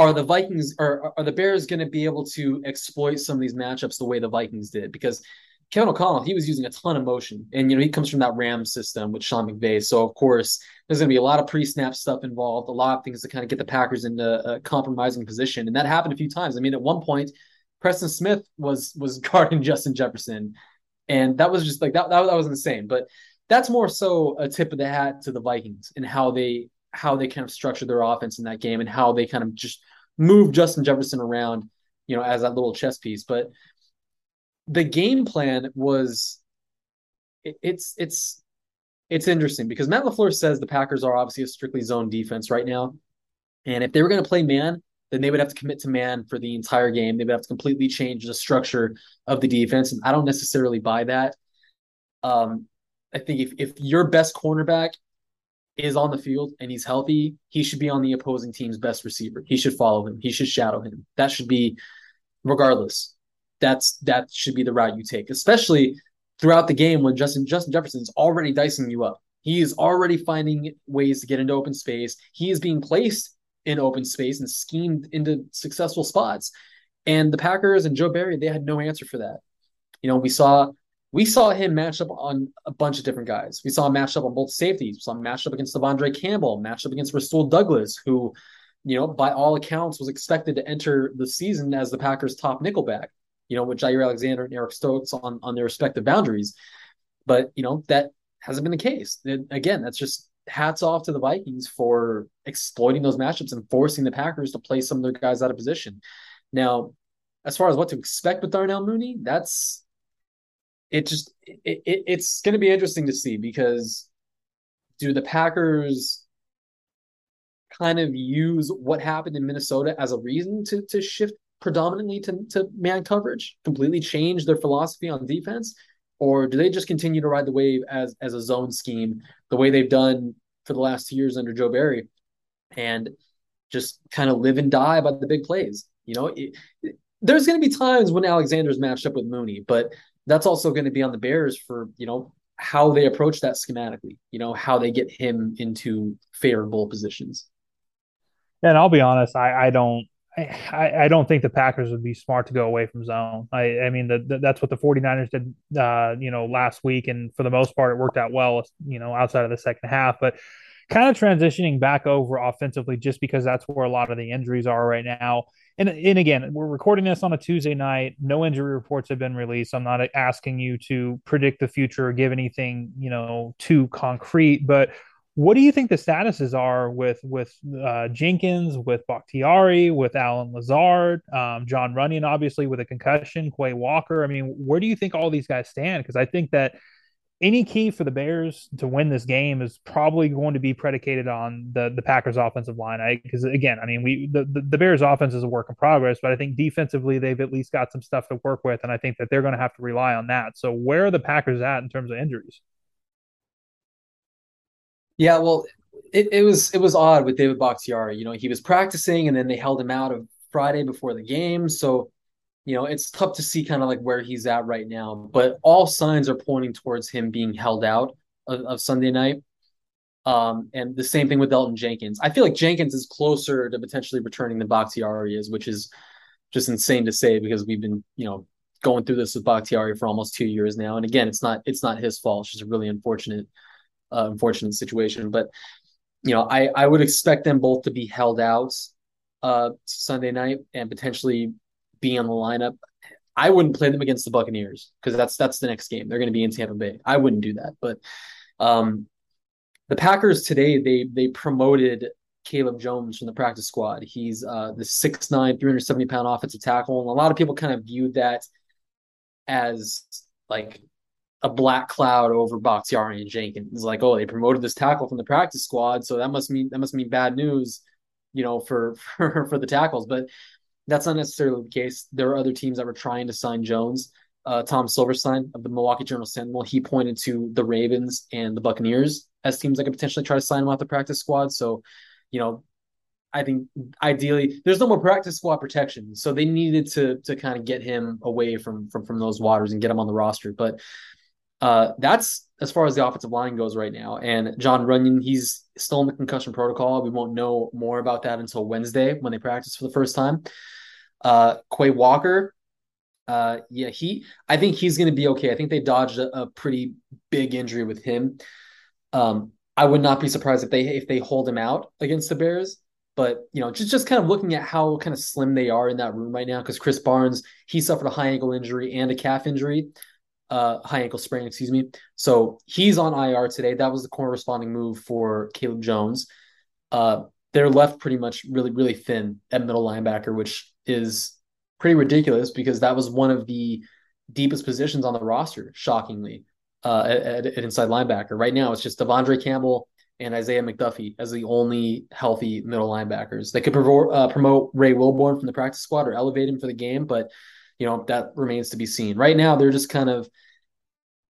are the Vikings or are the Bears going to be able to exploit some of these matchups the way the Vikings did? Because Kevin O'Connell, he was using a ton of motion, and you know he comes from that Ram system with Sean McVay. So of course, there's going to be a lot of pre-snap stuff involved, a lot of things to kind of get the Packers into a compromising position, and that happened a few times. I mean, at one point, Preston Smith was was guarding Justin Jefferson, and that was just like that. That, that was insane. But that's more so a tip of the hat to the Vikings and how they how they kind of structured their offense in that game and how they kind of just move Justin Jefferson around, you know, as that little chess piece. But the game plan was it, it's it's it's interesting because Matt LaFleur says the Packers are obviously a strictly zone defense right now. And if they were going to play man, then they would have to commit to man for the entire game. They would have to completely change the structure of the defense. And I don't necessarily buy that. Um, I think if, if your best cornerback is on the field and he's healthy, he should be on the opposing team's best receiver. He should follow him. He should shadow him. That should be regardless. That's that should be the route you take, especially throughout the game when Justin Justin Jefferson is already dicing you up. He is already finding ways to get into open space. He is being placed in open space and schemed into successful spots. And the Packers and Joe Barry, they had no answer for that. You know, we saw we saw him match up on a bunch of different guys. We saw him match up on both safeties. We saw him match up against De'Vondre Campbell, matched up against Rasul Douglas, who, you know, by all accounts was expected to enter the season as the Packers' top nickelback, you know, with Jaire Alexander and Eric Stokes on, on their respective boundaries. But, you know, that hasn't been the case. And again, that's just hats off to the Vikings for exploiting those matchups and forcing the Packers to play some of their guys out of position. Now, as far as what to expect with Darnell Mooney, that's it just it, it it's going to be interesting to see because do the Packers kind of use what happened in Minnesota as a reason to to shift predominantly to, to man coverage, completely change their philosophy on defense? Or do they just continue to ride the wave as as a zone scheme, the way they've done for the last two years under Joe Barry, and just kind of live and die by the big plays? You know, it, it, there's going to be times when Alexander's matched up with Mooney, but that's also going to be on the Bears for you know how they approach that schematically. You know how they get him into favorable positions. And I'll be honest, I, I don't I, I don't think the Packers would be smart to go away from zone. I, I mean, the, the, that's what the 49ers did, uh, you know, last week. And for the most part, it worked out well, you know, outside of the second half. But kind of transitioning back over offensively, just because that's where a lot of the injuries are right now. And, and again, we're recording this on a Tuesday night. No injury reports have been released. I'm not asking you to predict the future or give anything, you know, too concrete, but what do you think the statuses are with with uh, Jenkins, with Bakhtiari, with Allen Lazard, um, Jon Runyan, obviously with a concussion, Quay Walker? I mean, where do you think all these guys stand? Because I think that any key for the Bears to win this game is probably going to be predicated on the the Packers offensive line. Because again, I mean, we the, the, the Bears offense is a work in progress, but I think defensively they've at least got some stuff to work with, and I think that they're going to have to rely on that. So where are the Packers at in terms of injuries? Yeah, well, it, it was it was odd with David Bakhtiari. You know, he was practicing and then they held him out of Friday before the game. So, you know, it's tough to see kind of like where he's at right now. But all signs are pointing towards him being held out of, of Sunday night. Um, and the same thing with Elgton Jenkins. I feel like Jenkins is closer to potentially returning than Bakhtiari is, which is just insane to say because we've been, you know, going through this with Bakhtiari for almost two years now. And again, it's not it's not his fault. It's just a really unfortunate uh, unfortunate situation. But you know, I I would expect them both to be held out uh, Sunday night and potentially be on the lineup. I wouldn't play them against the Buccaneers because that's that's the next game. They're going to be in Tampa Bay. I wouldn't do that. But um, the Packers today they they promoted Caleb Jones from the practice squad. He's uh, the 6'9", 370 pound offensive tackle, and a lot of people kind of viewed that as like a black cloud over Bakhtiari and Jenkins. Like, oh, they promoted this tackle from the practice squad, so that must mean that must mean bad news, you know, for for for the tackles. But that's not necessarily the case. There are other teams that were trying to sign Jones. Uh, Tom Silverstein of the Milwaukee Journal Sentinel, he pointed to the Ravens and the Buccaneers as teams that could potentially try to sign him off the practice squad. So, you know, I think ideally there's no more practice squad protection, so they needed to to kind of get him away from from from those waters and get him on the roster. But uh, that's as far as the offensive line goes right now. And Jon Runyan, he's still in the concussion protocol. We won't know more about that until Wednesday when they practice for the first time. Uh, Quay Walker, uh, yeah, he. I think he's going to be okay. I think they dodged a, a pretty big injury with him. Um, I would not be surprised if they if they hold him out against the Bears. But you know, just just kind of looking at how kind of slim they are in that room right now, because Chris Barnes he suffered a high ankle injury and a calf injury uh, high ankle sprain, excuse me. So he's on IR today. That was the corresponding move for Caleb Jones. Uh, they're left pretty much really, really thin at middle linebacker, which is pretty ridiculous because that was one of the deepest positions on the roster, shockingly. uh, at, at inside linebacker. Right now, it's just De'Vondre Campbell and Isaiah McDuffie as the only healthy middle linebackers. They could provo- uh, promote Ray Wilborn from the practice squad or elevate him for the game, but you know that remains to be seen. Right now, they're just kind of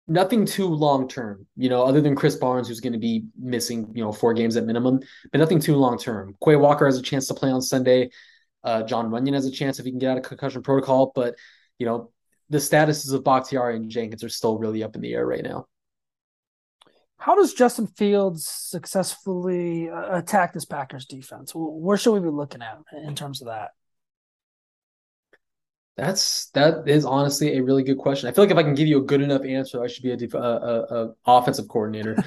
nothing too long term, you know, other than Chris Barnes, who's going to be missing, you know, four games at minimum, but nothing too long term. Quay Walker has a chance to play on Sunday. Uh, Jon Runyan has a chance if he can get out of concussion protocol, but you know, the statuses of Bakhtiari and Jenkins are still really up in the air right now. How does Justin Fields successfully uh, attack this Packers defense? Where should we be looking at in terms of that? That's that is honestly a really good question. I feel like if I can give you a good enough answer, I should be a, def- a, a, a offensive coordinator.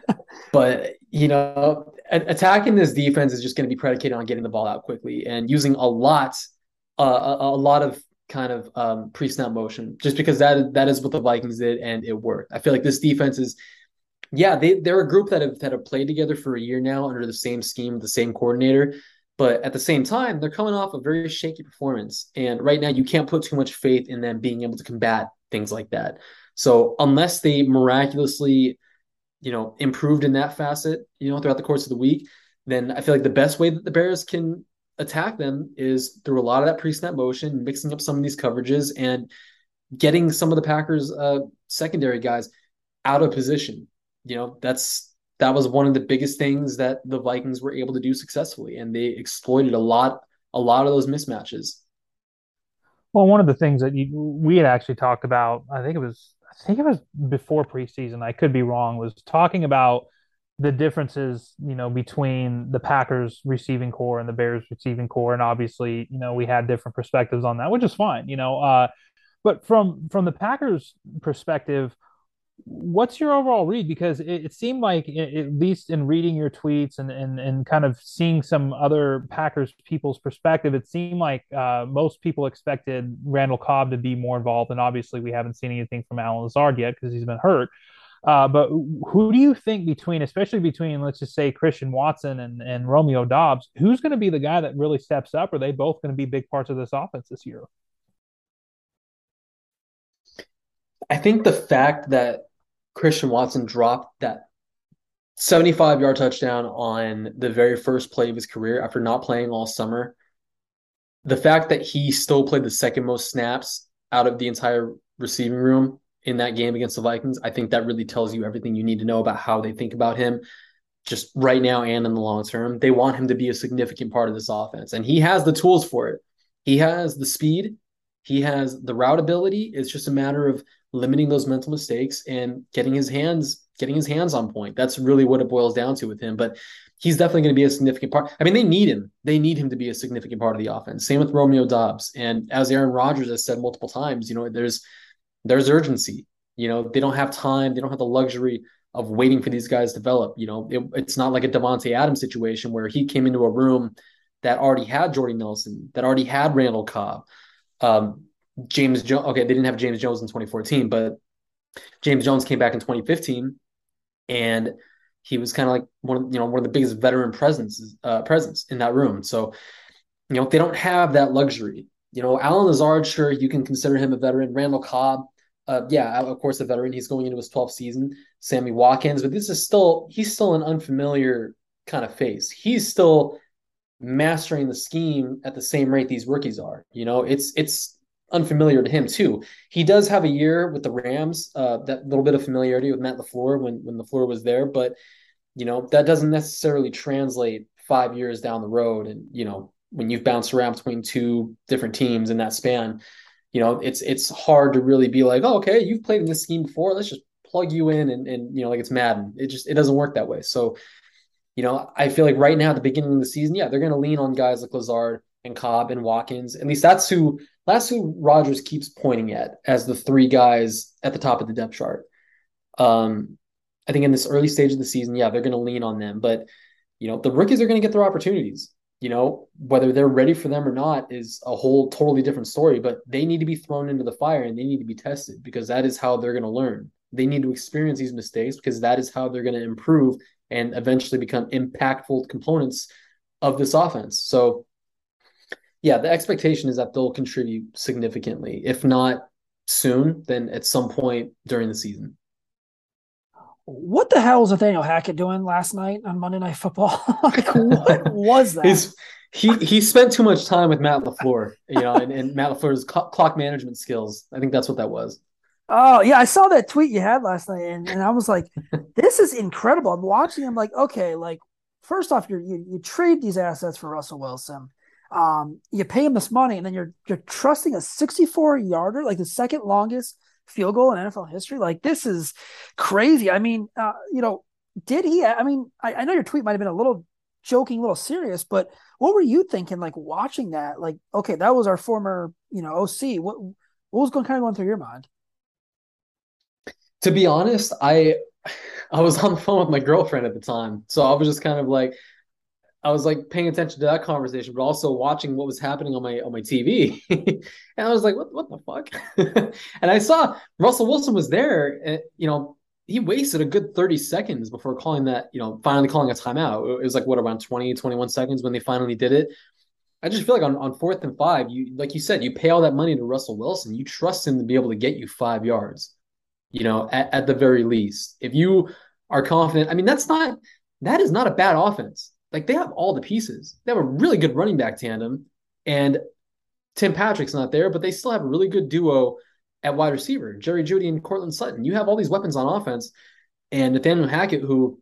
but you know, attacking this defense is just going to be predicated on getting the ball out quickly and using a lot, uh, a, a, lot of kind of um, pre-snap motion, just because that that is what the Vikings did and it worked. I feel like this defense is, yeah, they they're a group that have that have played together for a year now under the same scheme, the same coordinator. But at the same time, they're coming off a very shaky performance. And right now, you can't put too much faith in them being able to combat things like that. So unless they miraculously, you know, improved in that facet, you know, throughout the course of the week, then I feel like the best way that the Bears can attack them is through a lot of that pre-snap motion, mixing up some of these coverages and getting some of the Packers uh, secondary guys out of position. You know, that's that was one of the biggest things that the Vikings were able to do successfully, and they exploited a lot a lot of those mismatches. Well, one of the things that you, we had actually talked about, I think it was I think it was before preseason. I could be wrong. Was talking about the differences, you know, between the Packers receiving core and the Bears receiving core, and obviously, you know, we had different perspectives on that, which is fine, you know. Uh, but from from the Packers' perspective, what's your overall read? Because it, it seemed like, it, at least in reading your tweets and, and, and kind of seeing some other Packers people's perspective, it seemed like uh, most people expected Randall Cobb to be more involved. And obviously, we haven't seen anything from Allen Lazard yet because he's been hurt. Uh, but who do you think between, especially between, let's just say Christian Watson and, and Romeo Doubs, who's going to be the guy that really steps up? Are they both going to be big parts of this offense this year? I think the fact that Christian Watson dropped that 75 yard touchdown on the very first play of his career after not playing all summer. The fact that he still played the second most snaps out of the entire receiving room in that game against the Vikings, I think that really tells you everything you need to know about how they think about him just right now and in the long term. They want him to be a significant part of this offense, and he has the tools for it. He has the speed, he has the route ability. It's just a matter of limiting those mental mistakes and getting his hands getting his hands on point. That's really what it boils down to with him. But he's definitely going to be a significant part. I mean, they need him. They need him to be a significant part of the offense. Same with Romeo Doubs. And as Aaron Rodgers has said multiple times, you know, there's there's urgency. You know, they don't have time. They don't have the luxury of waiting for these guys to develop. You know, it, it's not like a Davante Adams situation where he came into a room that already had Jordy Nelson, that already had Randall Cobb. Um, James Jones. Okay, they didn't have James Jones in 2014, but James Jones came back in 2015, and he was kind of like one of you know one of the biggest veteran presences uh, presence in that room. So, you know, they don't have that luxury. You know, Allen Lazard, sure, you can consider him a veteran. Randall Cobb, uh, yeah, of course, a veteran. He's going into his 12th season. Sammy Watkins, but this is still he's still an unfamiliar kind of face. He's still mastering the scheme at the same rate these rookies are. You know, it's it's unfamiliar to him too. He does have a year with the Rams, uh, that little bit of familiarity with Matt LaFleur when when LaFleur was there, but you know that doesn't necessarily translate five years down the road. And you know when you've bounced around between two different teams in that span, you know it's it's hard to really be like, oh, okay, you've played in this scheme before. Let's just plug you in and and you know like it's Madden. It just it doesn't work that way. So. You know, I feel like right now at the beginning of the season, yeah, they're going to lean on guys like Lazard and Cobb and Watkins. At least that's who that's who Rodgers keeps pointing at as the three guys at the top of the depth chart. Um, I think in this early stage of the season, yeah, they're going to lean on them, but you know the rookies are going to get their opportunities. You know whether they're ready for them or not is a whole totally different story. But they need to be thrown into the fire and they need to be tested because that is how they're going to learn. They need to experience these mistakes because that is how they're going to improve and eventually become impactful components of this offense. So yeah, the expectation is that they'll contribute significantly. If not soon, then at some point during the season. what the hell was Nathaniel Hackett doing last night on Monday Night Football? like, what was that? He he spent too much time with Matt LaFleur, you know, and, and Matt LaFleur's clock management skills. I think that's what that was. Oh yeah, I saw that tweet you had last night, and, and I was like, "This is incredible." I'm watching. I'm like, okay, like first off, you you trade these assets for Russell Wilson, um, you pay him this money, and then you're you're trusting a 64 yarder, like the second longest field goal in NFL history. Like this is crazy. I mean, uh, you know, did he? I mean, I, I know your tweet might have been a little joking, a little serious, but what were you thinking? Like watching that, like okay, that was our former, you know, OC. What what was going kind of going through your mind? To be honest, I I was on the phone with my girlfriend at the time, so I was just kind of like I was like paying attention to that conversation, but also watching what was happening on my on my TV, and I was like, "What? What the fuck?" and I saw Russell Wilson was there. And, you know, he wasted a good thirty seconds before calling that. You know, finally calling a timeout. It was like what around 20, 21 seconds when they finally did it. I just feel like on, on fourth and five, you like you said, you pay all that money to Russell Wilson. You trust him to be able to get you five yards. You know, at, at the very least, if you are confident, I mean, that's not that is not a bad offense like they have all the pieces. They have a really good running back tandem, and Tim Patrick's not there, but they still have a really good duo at wide receiver, Jerry Jeudy and Courtland Sutton. You have all these weapons on offense, and Nathaniel Hackett, who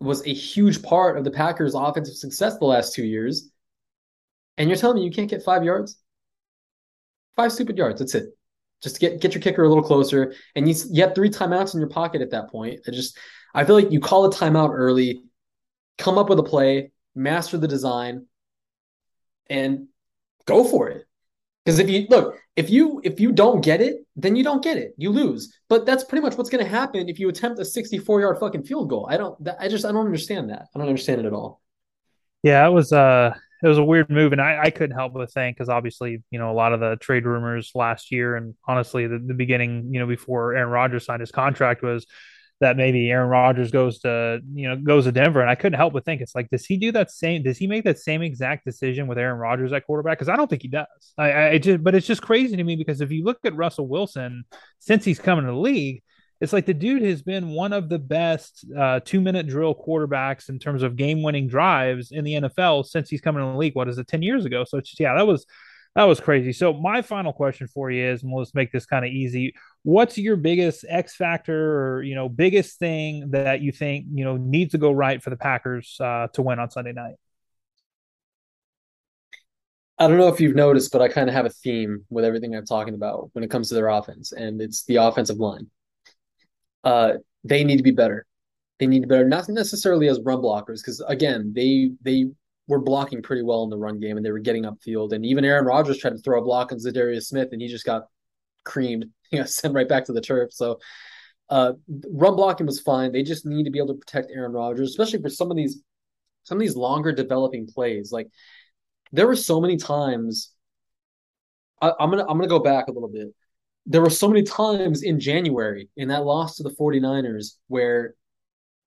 was a huge part of the Packers' offensive success the last two years, and you're telling me you can't get five yards, five stupid yards. That's it. Just get get your kicker a little closer, and you you have three timeouts in your pocket at that point. I just I feel like you call a timeout early come up with a play, master the design, and go for it. Because if you look, if you if you don't get it, then you don't get it. You lose. But that's pretty much what's going to happen if you attempt a 64 yard fucking field goal. I don't. I just I don't understand that. I don't understand it at all. Yeah, it was uh it was a weird move, and I, I couldn't help but think because obviously you know a lot of the trade rumors last year, and honestly the, the beginning you know before Aaron Rodgers signed his contract was that maybe Aaron Rodgers goes to you know goes to Denver, and I couldn't help but think it's like, does he do that same? Does he make that same exact decision with Aaron Rodgers at quarterback? Because I don't think he does. I, I just, but it's just crazy to me because if you look at Russell Wilson since he's come into the league, it's like the dude has been one of the best uh, two minute drill quarterbacks in terms of game winning drives in the NFL since he's coming in the league. What is it, 10 years ago? So, just, yeah, that was that was crazy. So my final question for you is, and just make this kind of easy. What's your biggest X factor or you know biggest thing that you think you know needs to go right for the Packers uh, to win on Sunday night? I don't know if you've noticed, but I kind of have a theme with everything I'm talking about when it comes to their offense, and it's the offensive line. Uh, they need to be better. They need to be better, not necessarily as run blockers, because again, they they were blocking pretty well in the run game and they were getting upfield. And even Aaron Rodgers tried to throw a block on Za'Darius Smith and he just got creamed, you know, sent right back to the turf. So uh, run blocking was fine. They just need to be able to protect Aaron Rodgers, especially for some of these some of these longer developing plays. Like there were so many times I, I'm gonna I'm gonna go back a little bit. There were so many times in January in that loss to the 49ers where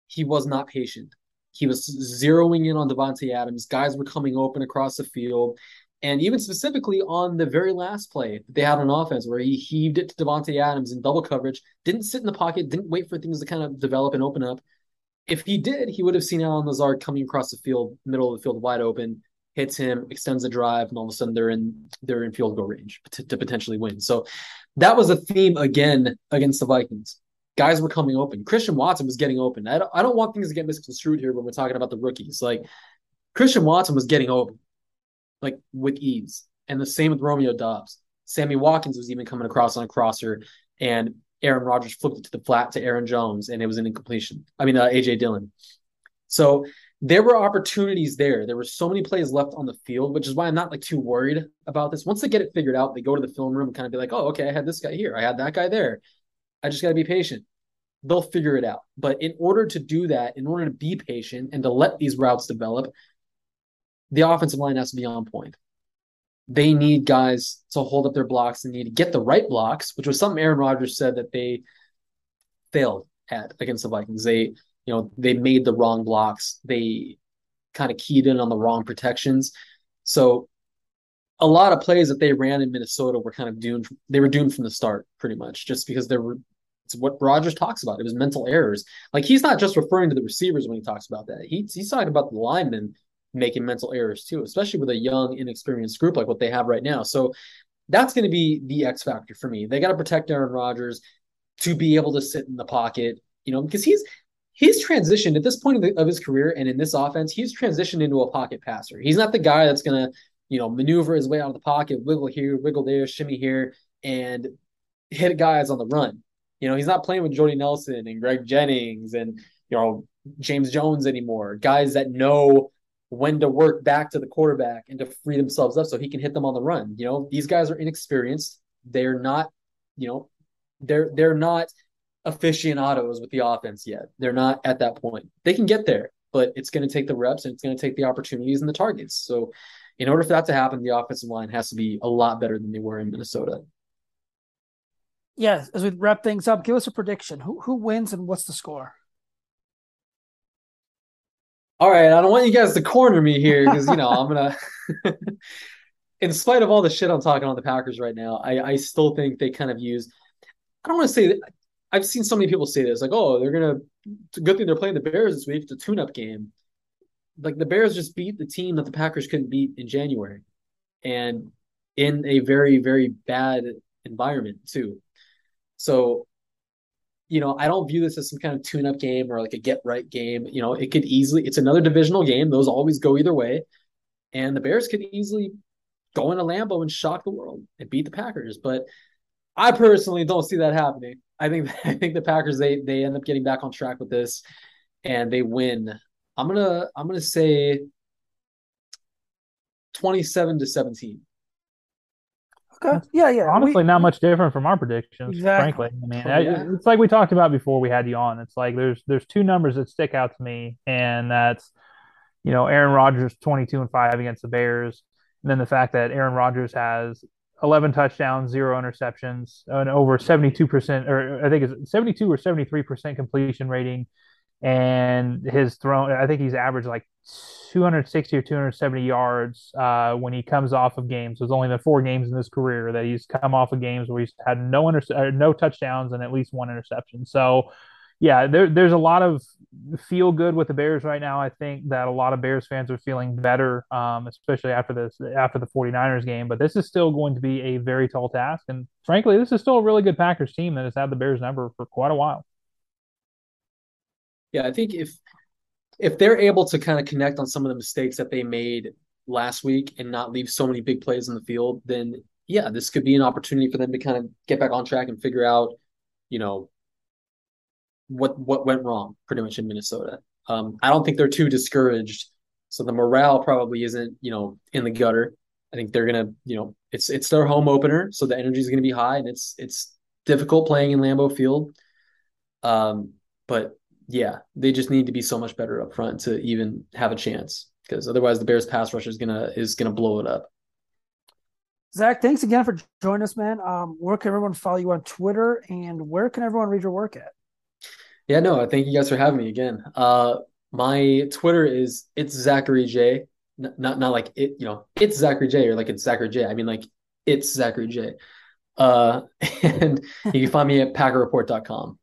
he was not patient he was zeroing in on Davante Adams. Guys were coming open across the field. And even specifically on the very last play that they had on offense, where he heaved it to Davante Adams in double coverage, didn't sit in the pocket, didn't wait for things to kind of develop and open up. If he did, he would have seen Allen Lazard coming across the field, middle of the field, wide open, hits him, extends the drive, and all of a sudden they're in they're in field goal range to, to potentially win. So that was a theme again against the Vikings guys were coming open. Christian Watson was getting open. I don't, I don't want things to get misconstrued here when we're talking about the rookies. Like Christian Watson was getting open, like with ease. And the same with Romeo Doubs. Sammy Watkins was even coming across on a crosser, and Aaron Rodgers flipped it to the flat to Aaron Jones, and it was an incompletion. I mean, uh, AJ Dillon. So there were opportunities there. There were so many plays left on the field, which is why I'm not like too worried about this. Once they get it figured out, they go to the film room and kind of be like, oh, okay, I had this guy here. I had that guy there. I just got to be patient. They'll figure it out. But in order to do that, in order to be patient and to let these routes develop, the offensive line has to be on point. They need guys to hold up their blocks. They need to get the right blocks, which was something Aaron Rodgers said that they failed at against the Vikings. They, you know, they made the wrong blocks. They kind of keyed in on the wrong protections. So a lot of plays that they ran in Minnesota were kind of doomed. They were doomed from the start, pretty much, just because there were It's what Rodgers talks about. It was mental errors. Like he's not just referring to the receivers when he talks about that. He, he's talking about the linemen making mental errors too, especially with a young, inexperienced group like what they have right now. So that's going to be the X factor for me. They got to protect Aaron Rodgers to be able to sit in the pocket, you know, because he's he's transitioned at this point of, the, of his career and in this offense, he's transitioned into a pocket passer. He's not the guy that's going to, you know, maneuver his way out of the pocket, wiggle here, wiggle there, shimmy here, and hit guys on the run. You know, he's not playing with Jordy Nelson and Greg Jennings and, you know, James Jones anymore. Guys that know when to work back to the quarterback and to free themselves up so he can hit them on the run. You know, these guys are inexperienced. They're not, you know, they're they're not aficionados with the offense yet. They're not at that point. They can get there, but it's going to take the reps and it's going to take the opportunities and the targets. So, in order for that to happen, the offensive line has to be a lot better than they were in Minnesota. Yes, as we wrap things up, give us a prediction. Who who wins and what's the score? All right, I don't want you guys to corner me here because you know I'm gonna. in spite of all the shit I'm talking on the Packers right now, I I still think they kind of use. I don't want to say that. I've seen so many people say this, like, "Oh, they're gonna." Good thing they're playing the Bears this week. It's a tune-up game. Like the Bears just beat the team that the Packers couldn't beat in January, and in a very very bad environment too. So you know, I don't view this as some kind of tune-up game or like a get right game. You know, it could easily it's another divisional game. Those always go either way. And the Bears could easily go into Lambeau and shock the world and beat the Packers. But I personally don't see that happening. I think I think the Packers they they end up getting back on track with this and they win. I'm gonna I'm gonna say 27 to 17. Okay. Yeah, yeah. Honestly, we, not much different from our predictions. Exactly. Frankly, I mean, yeah. it's like we talked about before we had you on. It's like there's there's two numbers that stick out to me, and that's you know Aaron Rodgers 22 and five against the Bears, and then the fact that Aaron Rodgers has 11 touchdowns, zero interceptions, and over 72 percent, or I think it's 72 or 73 percent completion rating, and his thrown. I think he's averaged like 260 or 270 yards uh, when he comes off of games. There's only the four games in his career that he's come off of games where he's had no inter- uh, no touchdowns and at least one interception. So, yeah, there, there's a lot of feel good with the Bears right now. I think that a lot of Bears fans are feeling better, um, especially after this after the 49ers game. But this is still going to be a very tall task, and frankly, this is still a really good Packers team that has had the Bears number for quite a while. Yeah, I think if if they're able to kind of connect on some of the mistakes that they made last week and not leave so many big plays in the field, then yeah, this could be an opportunity for them to kind of get back on track and figure out, you know, what what went wrong pretty much in Minnesota. Um, I don't think they're too discouraged, so the morale probably isn't you know in the gutter. I think they're gonna you know it's it's their home opener, so the energy is gonna be high, and it's it's difficult playing in Lambeau Field. Um, but yeah, they just need to be so much better up front to even have a chance because otherwise the Bears pass rush is gonna is gonna blow it up. Zach, thanks again for joining us, man. Um, where can everyone follow you on Twitter and where can everyone read your work at? Yeah, no, thank you guys for having me again. Uh, my Twitter is it's Zachary J. Not, not not like it, you know, it's Zachary J or like it's Zachary J. I mean like it's Zachary J. Uh, and you can find me at packerreport.com.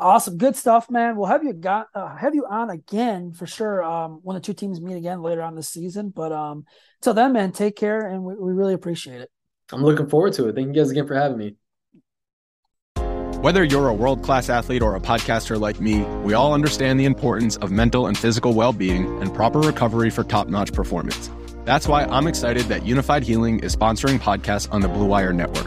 Awesome, good stuff, man. We'll have you got uh, have you on again for sure um, when the two teams meet again later on this season. But um, until then, man, take care, and we, we really appreciate it. I'm looking forward to it. Thank you guys again for having me. Whether you're a world class athlete or a podcaster like me, we all understand the importance of mental and physical well being and proper recovery for top notch performance. That's why I'm excited that Unifyd Healing is sponsoring podcasts on the Blue Wire Network.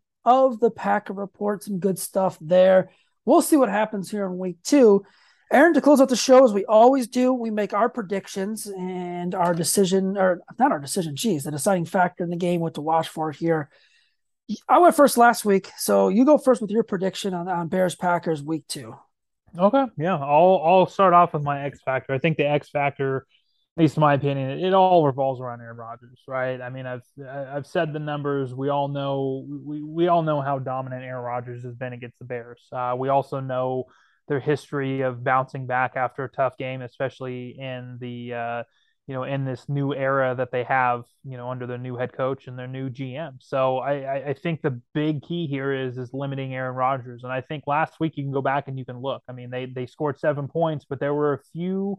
of the Packer Report. Some good stuff there. We'll see what happens here in week two. Aaron, to close out the show, as we always do, we make our predictions and our decision, or not our decision, geez, the deciding factor in the game, what to watch for here. I went first last week, so you go first with your prediction on, on Bears Packers week two. Okay, yeah, I'll I'll start off with my X factor. I think the X factor, at least in my opinion, it all revolves around Aaron Rodgers, right? I mean, I've I've said the numbers. We all know we we all know how dominant Aaron Rodgers has been against the Bears. Uh, we also know their history of bouncing back after a tough game, especially in the uh, you know in this new era that they have, you know, under their new head coach and their new GM. So I, I think the big key here is is limiting Aaron Rodgers, and I think last week you can go back and you can look. I mean, they they scored seven points, but there were a few.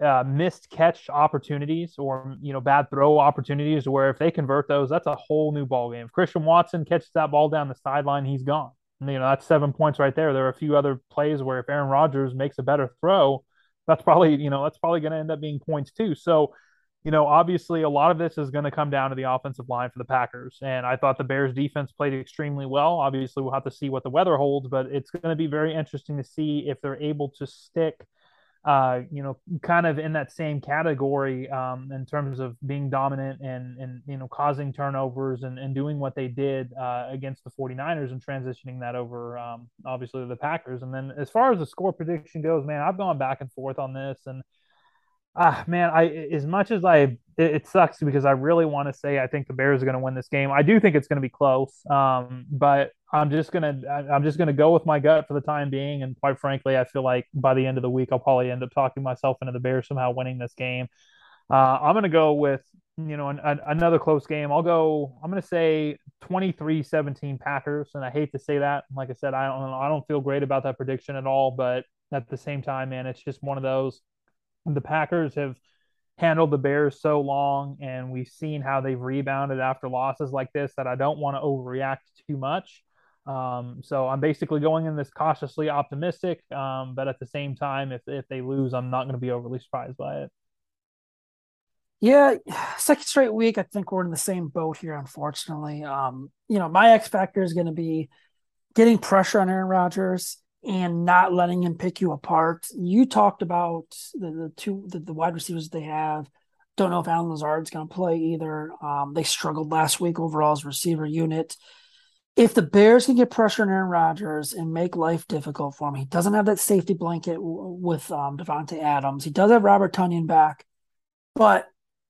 Uh, missed catch opportunities or you know bad throw opportunities where if they convert those that's a whole new ball game if christian watson catches that ball down the sideline he's gone you know, that's seven points right there. There are a few other plays where if Aaron Rodgers makes a better throw, that's probably, you know, that's probably going to end up being points too. So, you know, obviously a lot of this is going to come down to the offensive line for the Packers. And I thought the Bears defense played extremely well. Obviously, we'll have to see what the weather holds, but it's going to be very interesting to see if they're able to stick – uh, you know, kind of in that same category um, in terms of being dominant and, and you know, causing turnovers and, and doing what they did uh, against the 49ers and transitioning that over, um, obviously, to the Packers. And then as far as the score prediction goes, man, I've gone back and forth on this. And ah, man, I as much as I it, it sucks because I really want to say I think the Bears are going to win this game. I do think it's going to be close, um, but I'm just gonna I'm just gonna go with my gut for the time being. And quite frankly, I feel like by the end of the week, I'll probably end up talking myself into the Bears somehow winning this game. Uh, I'm gonna go with you know an, an, another close game. I'll go. I'm gonna say 23-17 Packers, and I hate to say that. Like I said, I don't I don't feel great about that prediction at all. But at the same time, man, it's just one of those the Packers have handled the Bears so long, and we've seen how they've rebounded after losses like this that I don't want to overreact too much. Um, so I'm basically going in this cautiously optimistic, um, but at the same time, if if they lose, I'm not going to be overly surprised by it. Yeah, second straight week. I think we're in the same boat here, unfortunately. Um, you know, my X factor is going to be getting pressure on Aaron Rodgers and not letting him pick you apart. You talked about the, the two the, the wide receivers they have. Don't know if Allen Lazard's going to play either. Um, they struggled last week overall as receiver unit. If the Bears can get pressure on Aaron Rodgers and make life difficult for him, he doesn't have that safety blanket w- with um, Davante Adams. He does have Robert Tonyan back, but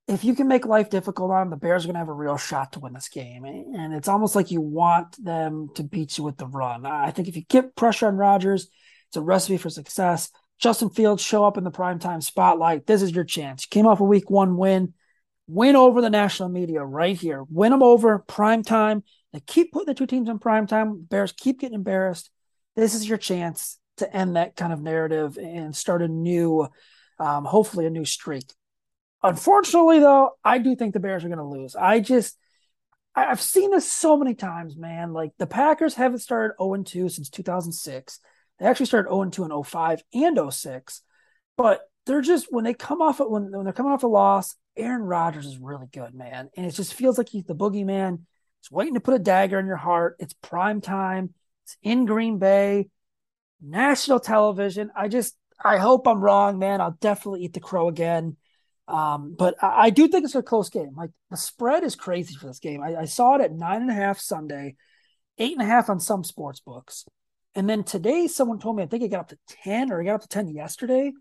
if you can make life difficult on him, the Bears are going to have a real shot to win this game. And it's almost like you want them to beat you with the run. I think if you get pressure on Rodgers, it's a recipe for success. Justin Fields show up in the primetime spotlight. This is your chance. You came off a week one win. Win over the national media right here. Win them over primetime. They keep putting the two teams in primetime. Bears keep getting embarrassed. This is your chance to end that kind of narrative and start a new, um, hopefully, a new streak. Unfortunately, though, I do think the Bears are going to lose. I just, I've seen this so many times, man. Like the Packers haven't started 0 2 since 2006. They actually started 0 2 in 05 and 06. But they're just, when they come off when, when they're coming off a loss, Aaron Rodgers is really good, man. And it just feels like he's the boogeyman. He's waiting to put a dagger in your heart. It's prime time. It's in Green Bay, national television. I just, I hope I'm wrong, man. I'll definitely eat the crow again. Um, but I, I, do think it's a close game. Like the spread is crazy for this game. I, I, saw it at nine and a half Sunday, eight and a half on some sports books. And then today, someone told me I think it got up to 10 or it got up to 10 yesterday.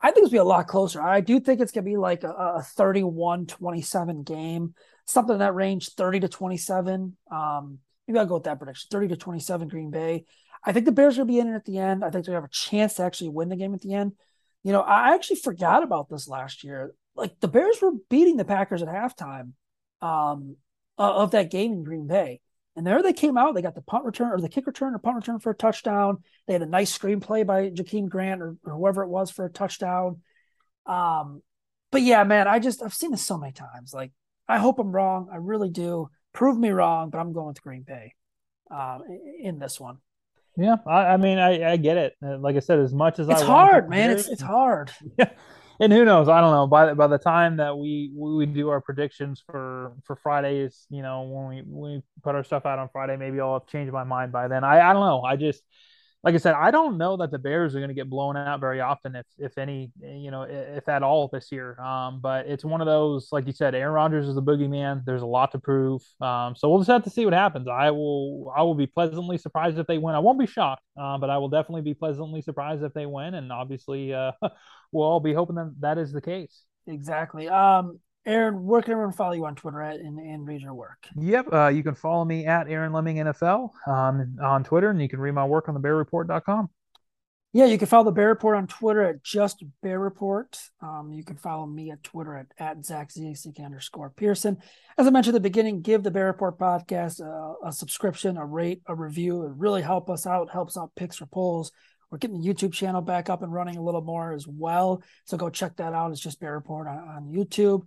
I think it's going to be a lot closer. I do think it's going to be like a, a 31 27 game, something in that range, 30 to 27. Um, maybe I'll go with that prediction 30 to 27 Green Bay. I think the Bears are going to be in it at the end. I think they have a chance to actually win the game at the end. You know, I actually forgot about this last year like the Bears were beating the Packers at halftime um, of that game in Green Bay. And there they came out. They got the punt return or the kick return or punt return for a touchdown. They had a nice screenplay by Jakeem Grant or, or whoever it was for a touchdown. Um, but yeah, man, I just I've seen this so many times. Like I hope I'm wrong. I really do. Prove me wrong, but I'm going with Green Bay um, in this one. Yeah, I, I mean, I, I get it. Uh, like I said, as much as it's I hard, man. It's it's hard. Yeah, and who knows? I don't know. By the, by the time that we we do our predictions for for Fridays, you know, when we when we put our stuff out on Friday, maybe I'll have changed my mind by then. I I don't know. I just like I said, I don't know that the Bears are going to get blown out very often, if if any, you know, if at all this year. Um, but it's one of those, like you said, Aaron Rodgers is the boogeyman. There's a lot to prove. Um, so we'll just have to see what happens. I will I will be pleasantly surprised if they win. I won't be shocked, uh, but I will definitely be pleasantly surprised if they win. And obviously, uh, we'll all be hoping that that is the case. Exactly. Um, Aaron, where can everyone follow you on Twitter at and, and read your work? Yep. Uh, you can follow me at Aaron Leming NFL um, on Twitter, and you can read my work on the bearreport.com. Yeah, you can follow the Bear Report on Twitter at just Bear Report. Um, you can follow me at Twitter at, at Zach Z underscore Pearson. As I mentioned at the beginning, give the Bear Report podcast a, a subscription, a rate, a review. It really help us out, helps out picks for polls. We're getting the YouTube channel back up and running a little more as well. So go check that out. It's just Bear Report on, on YouTube.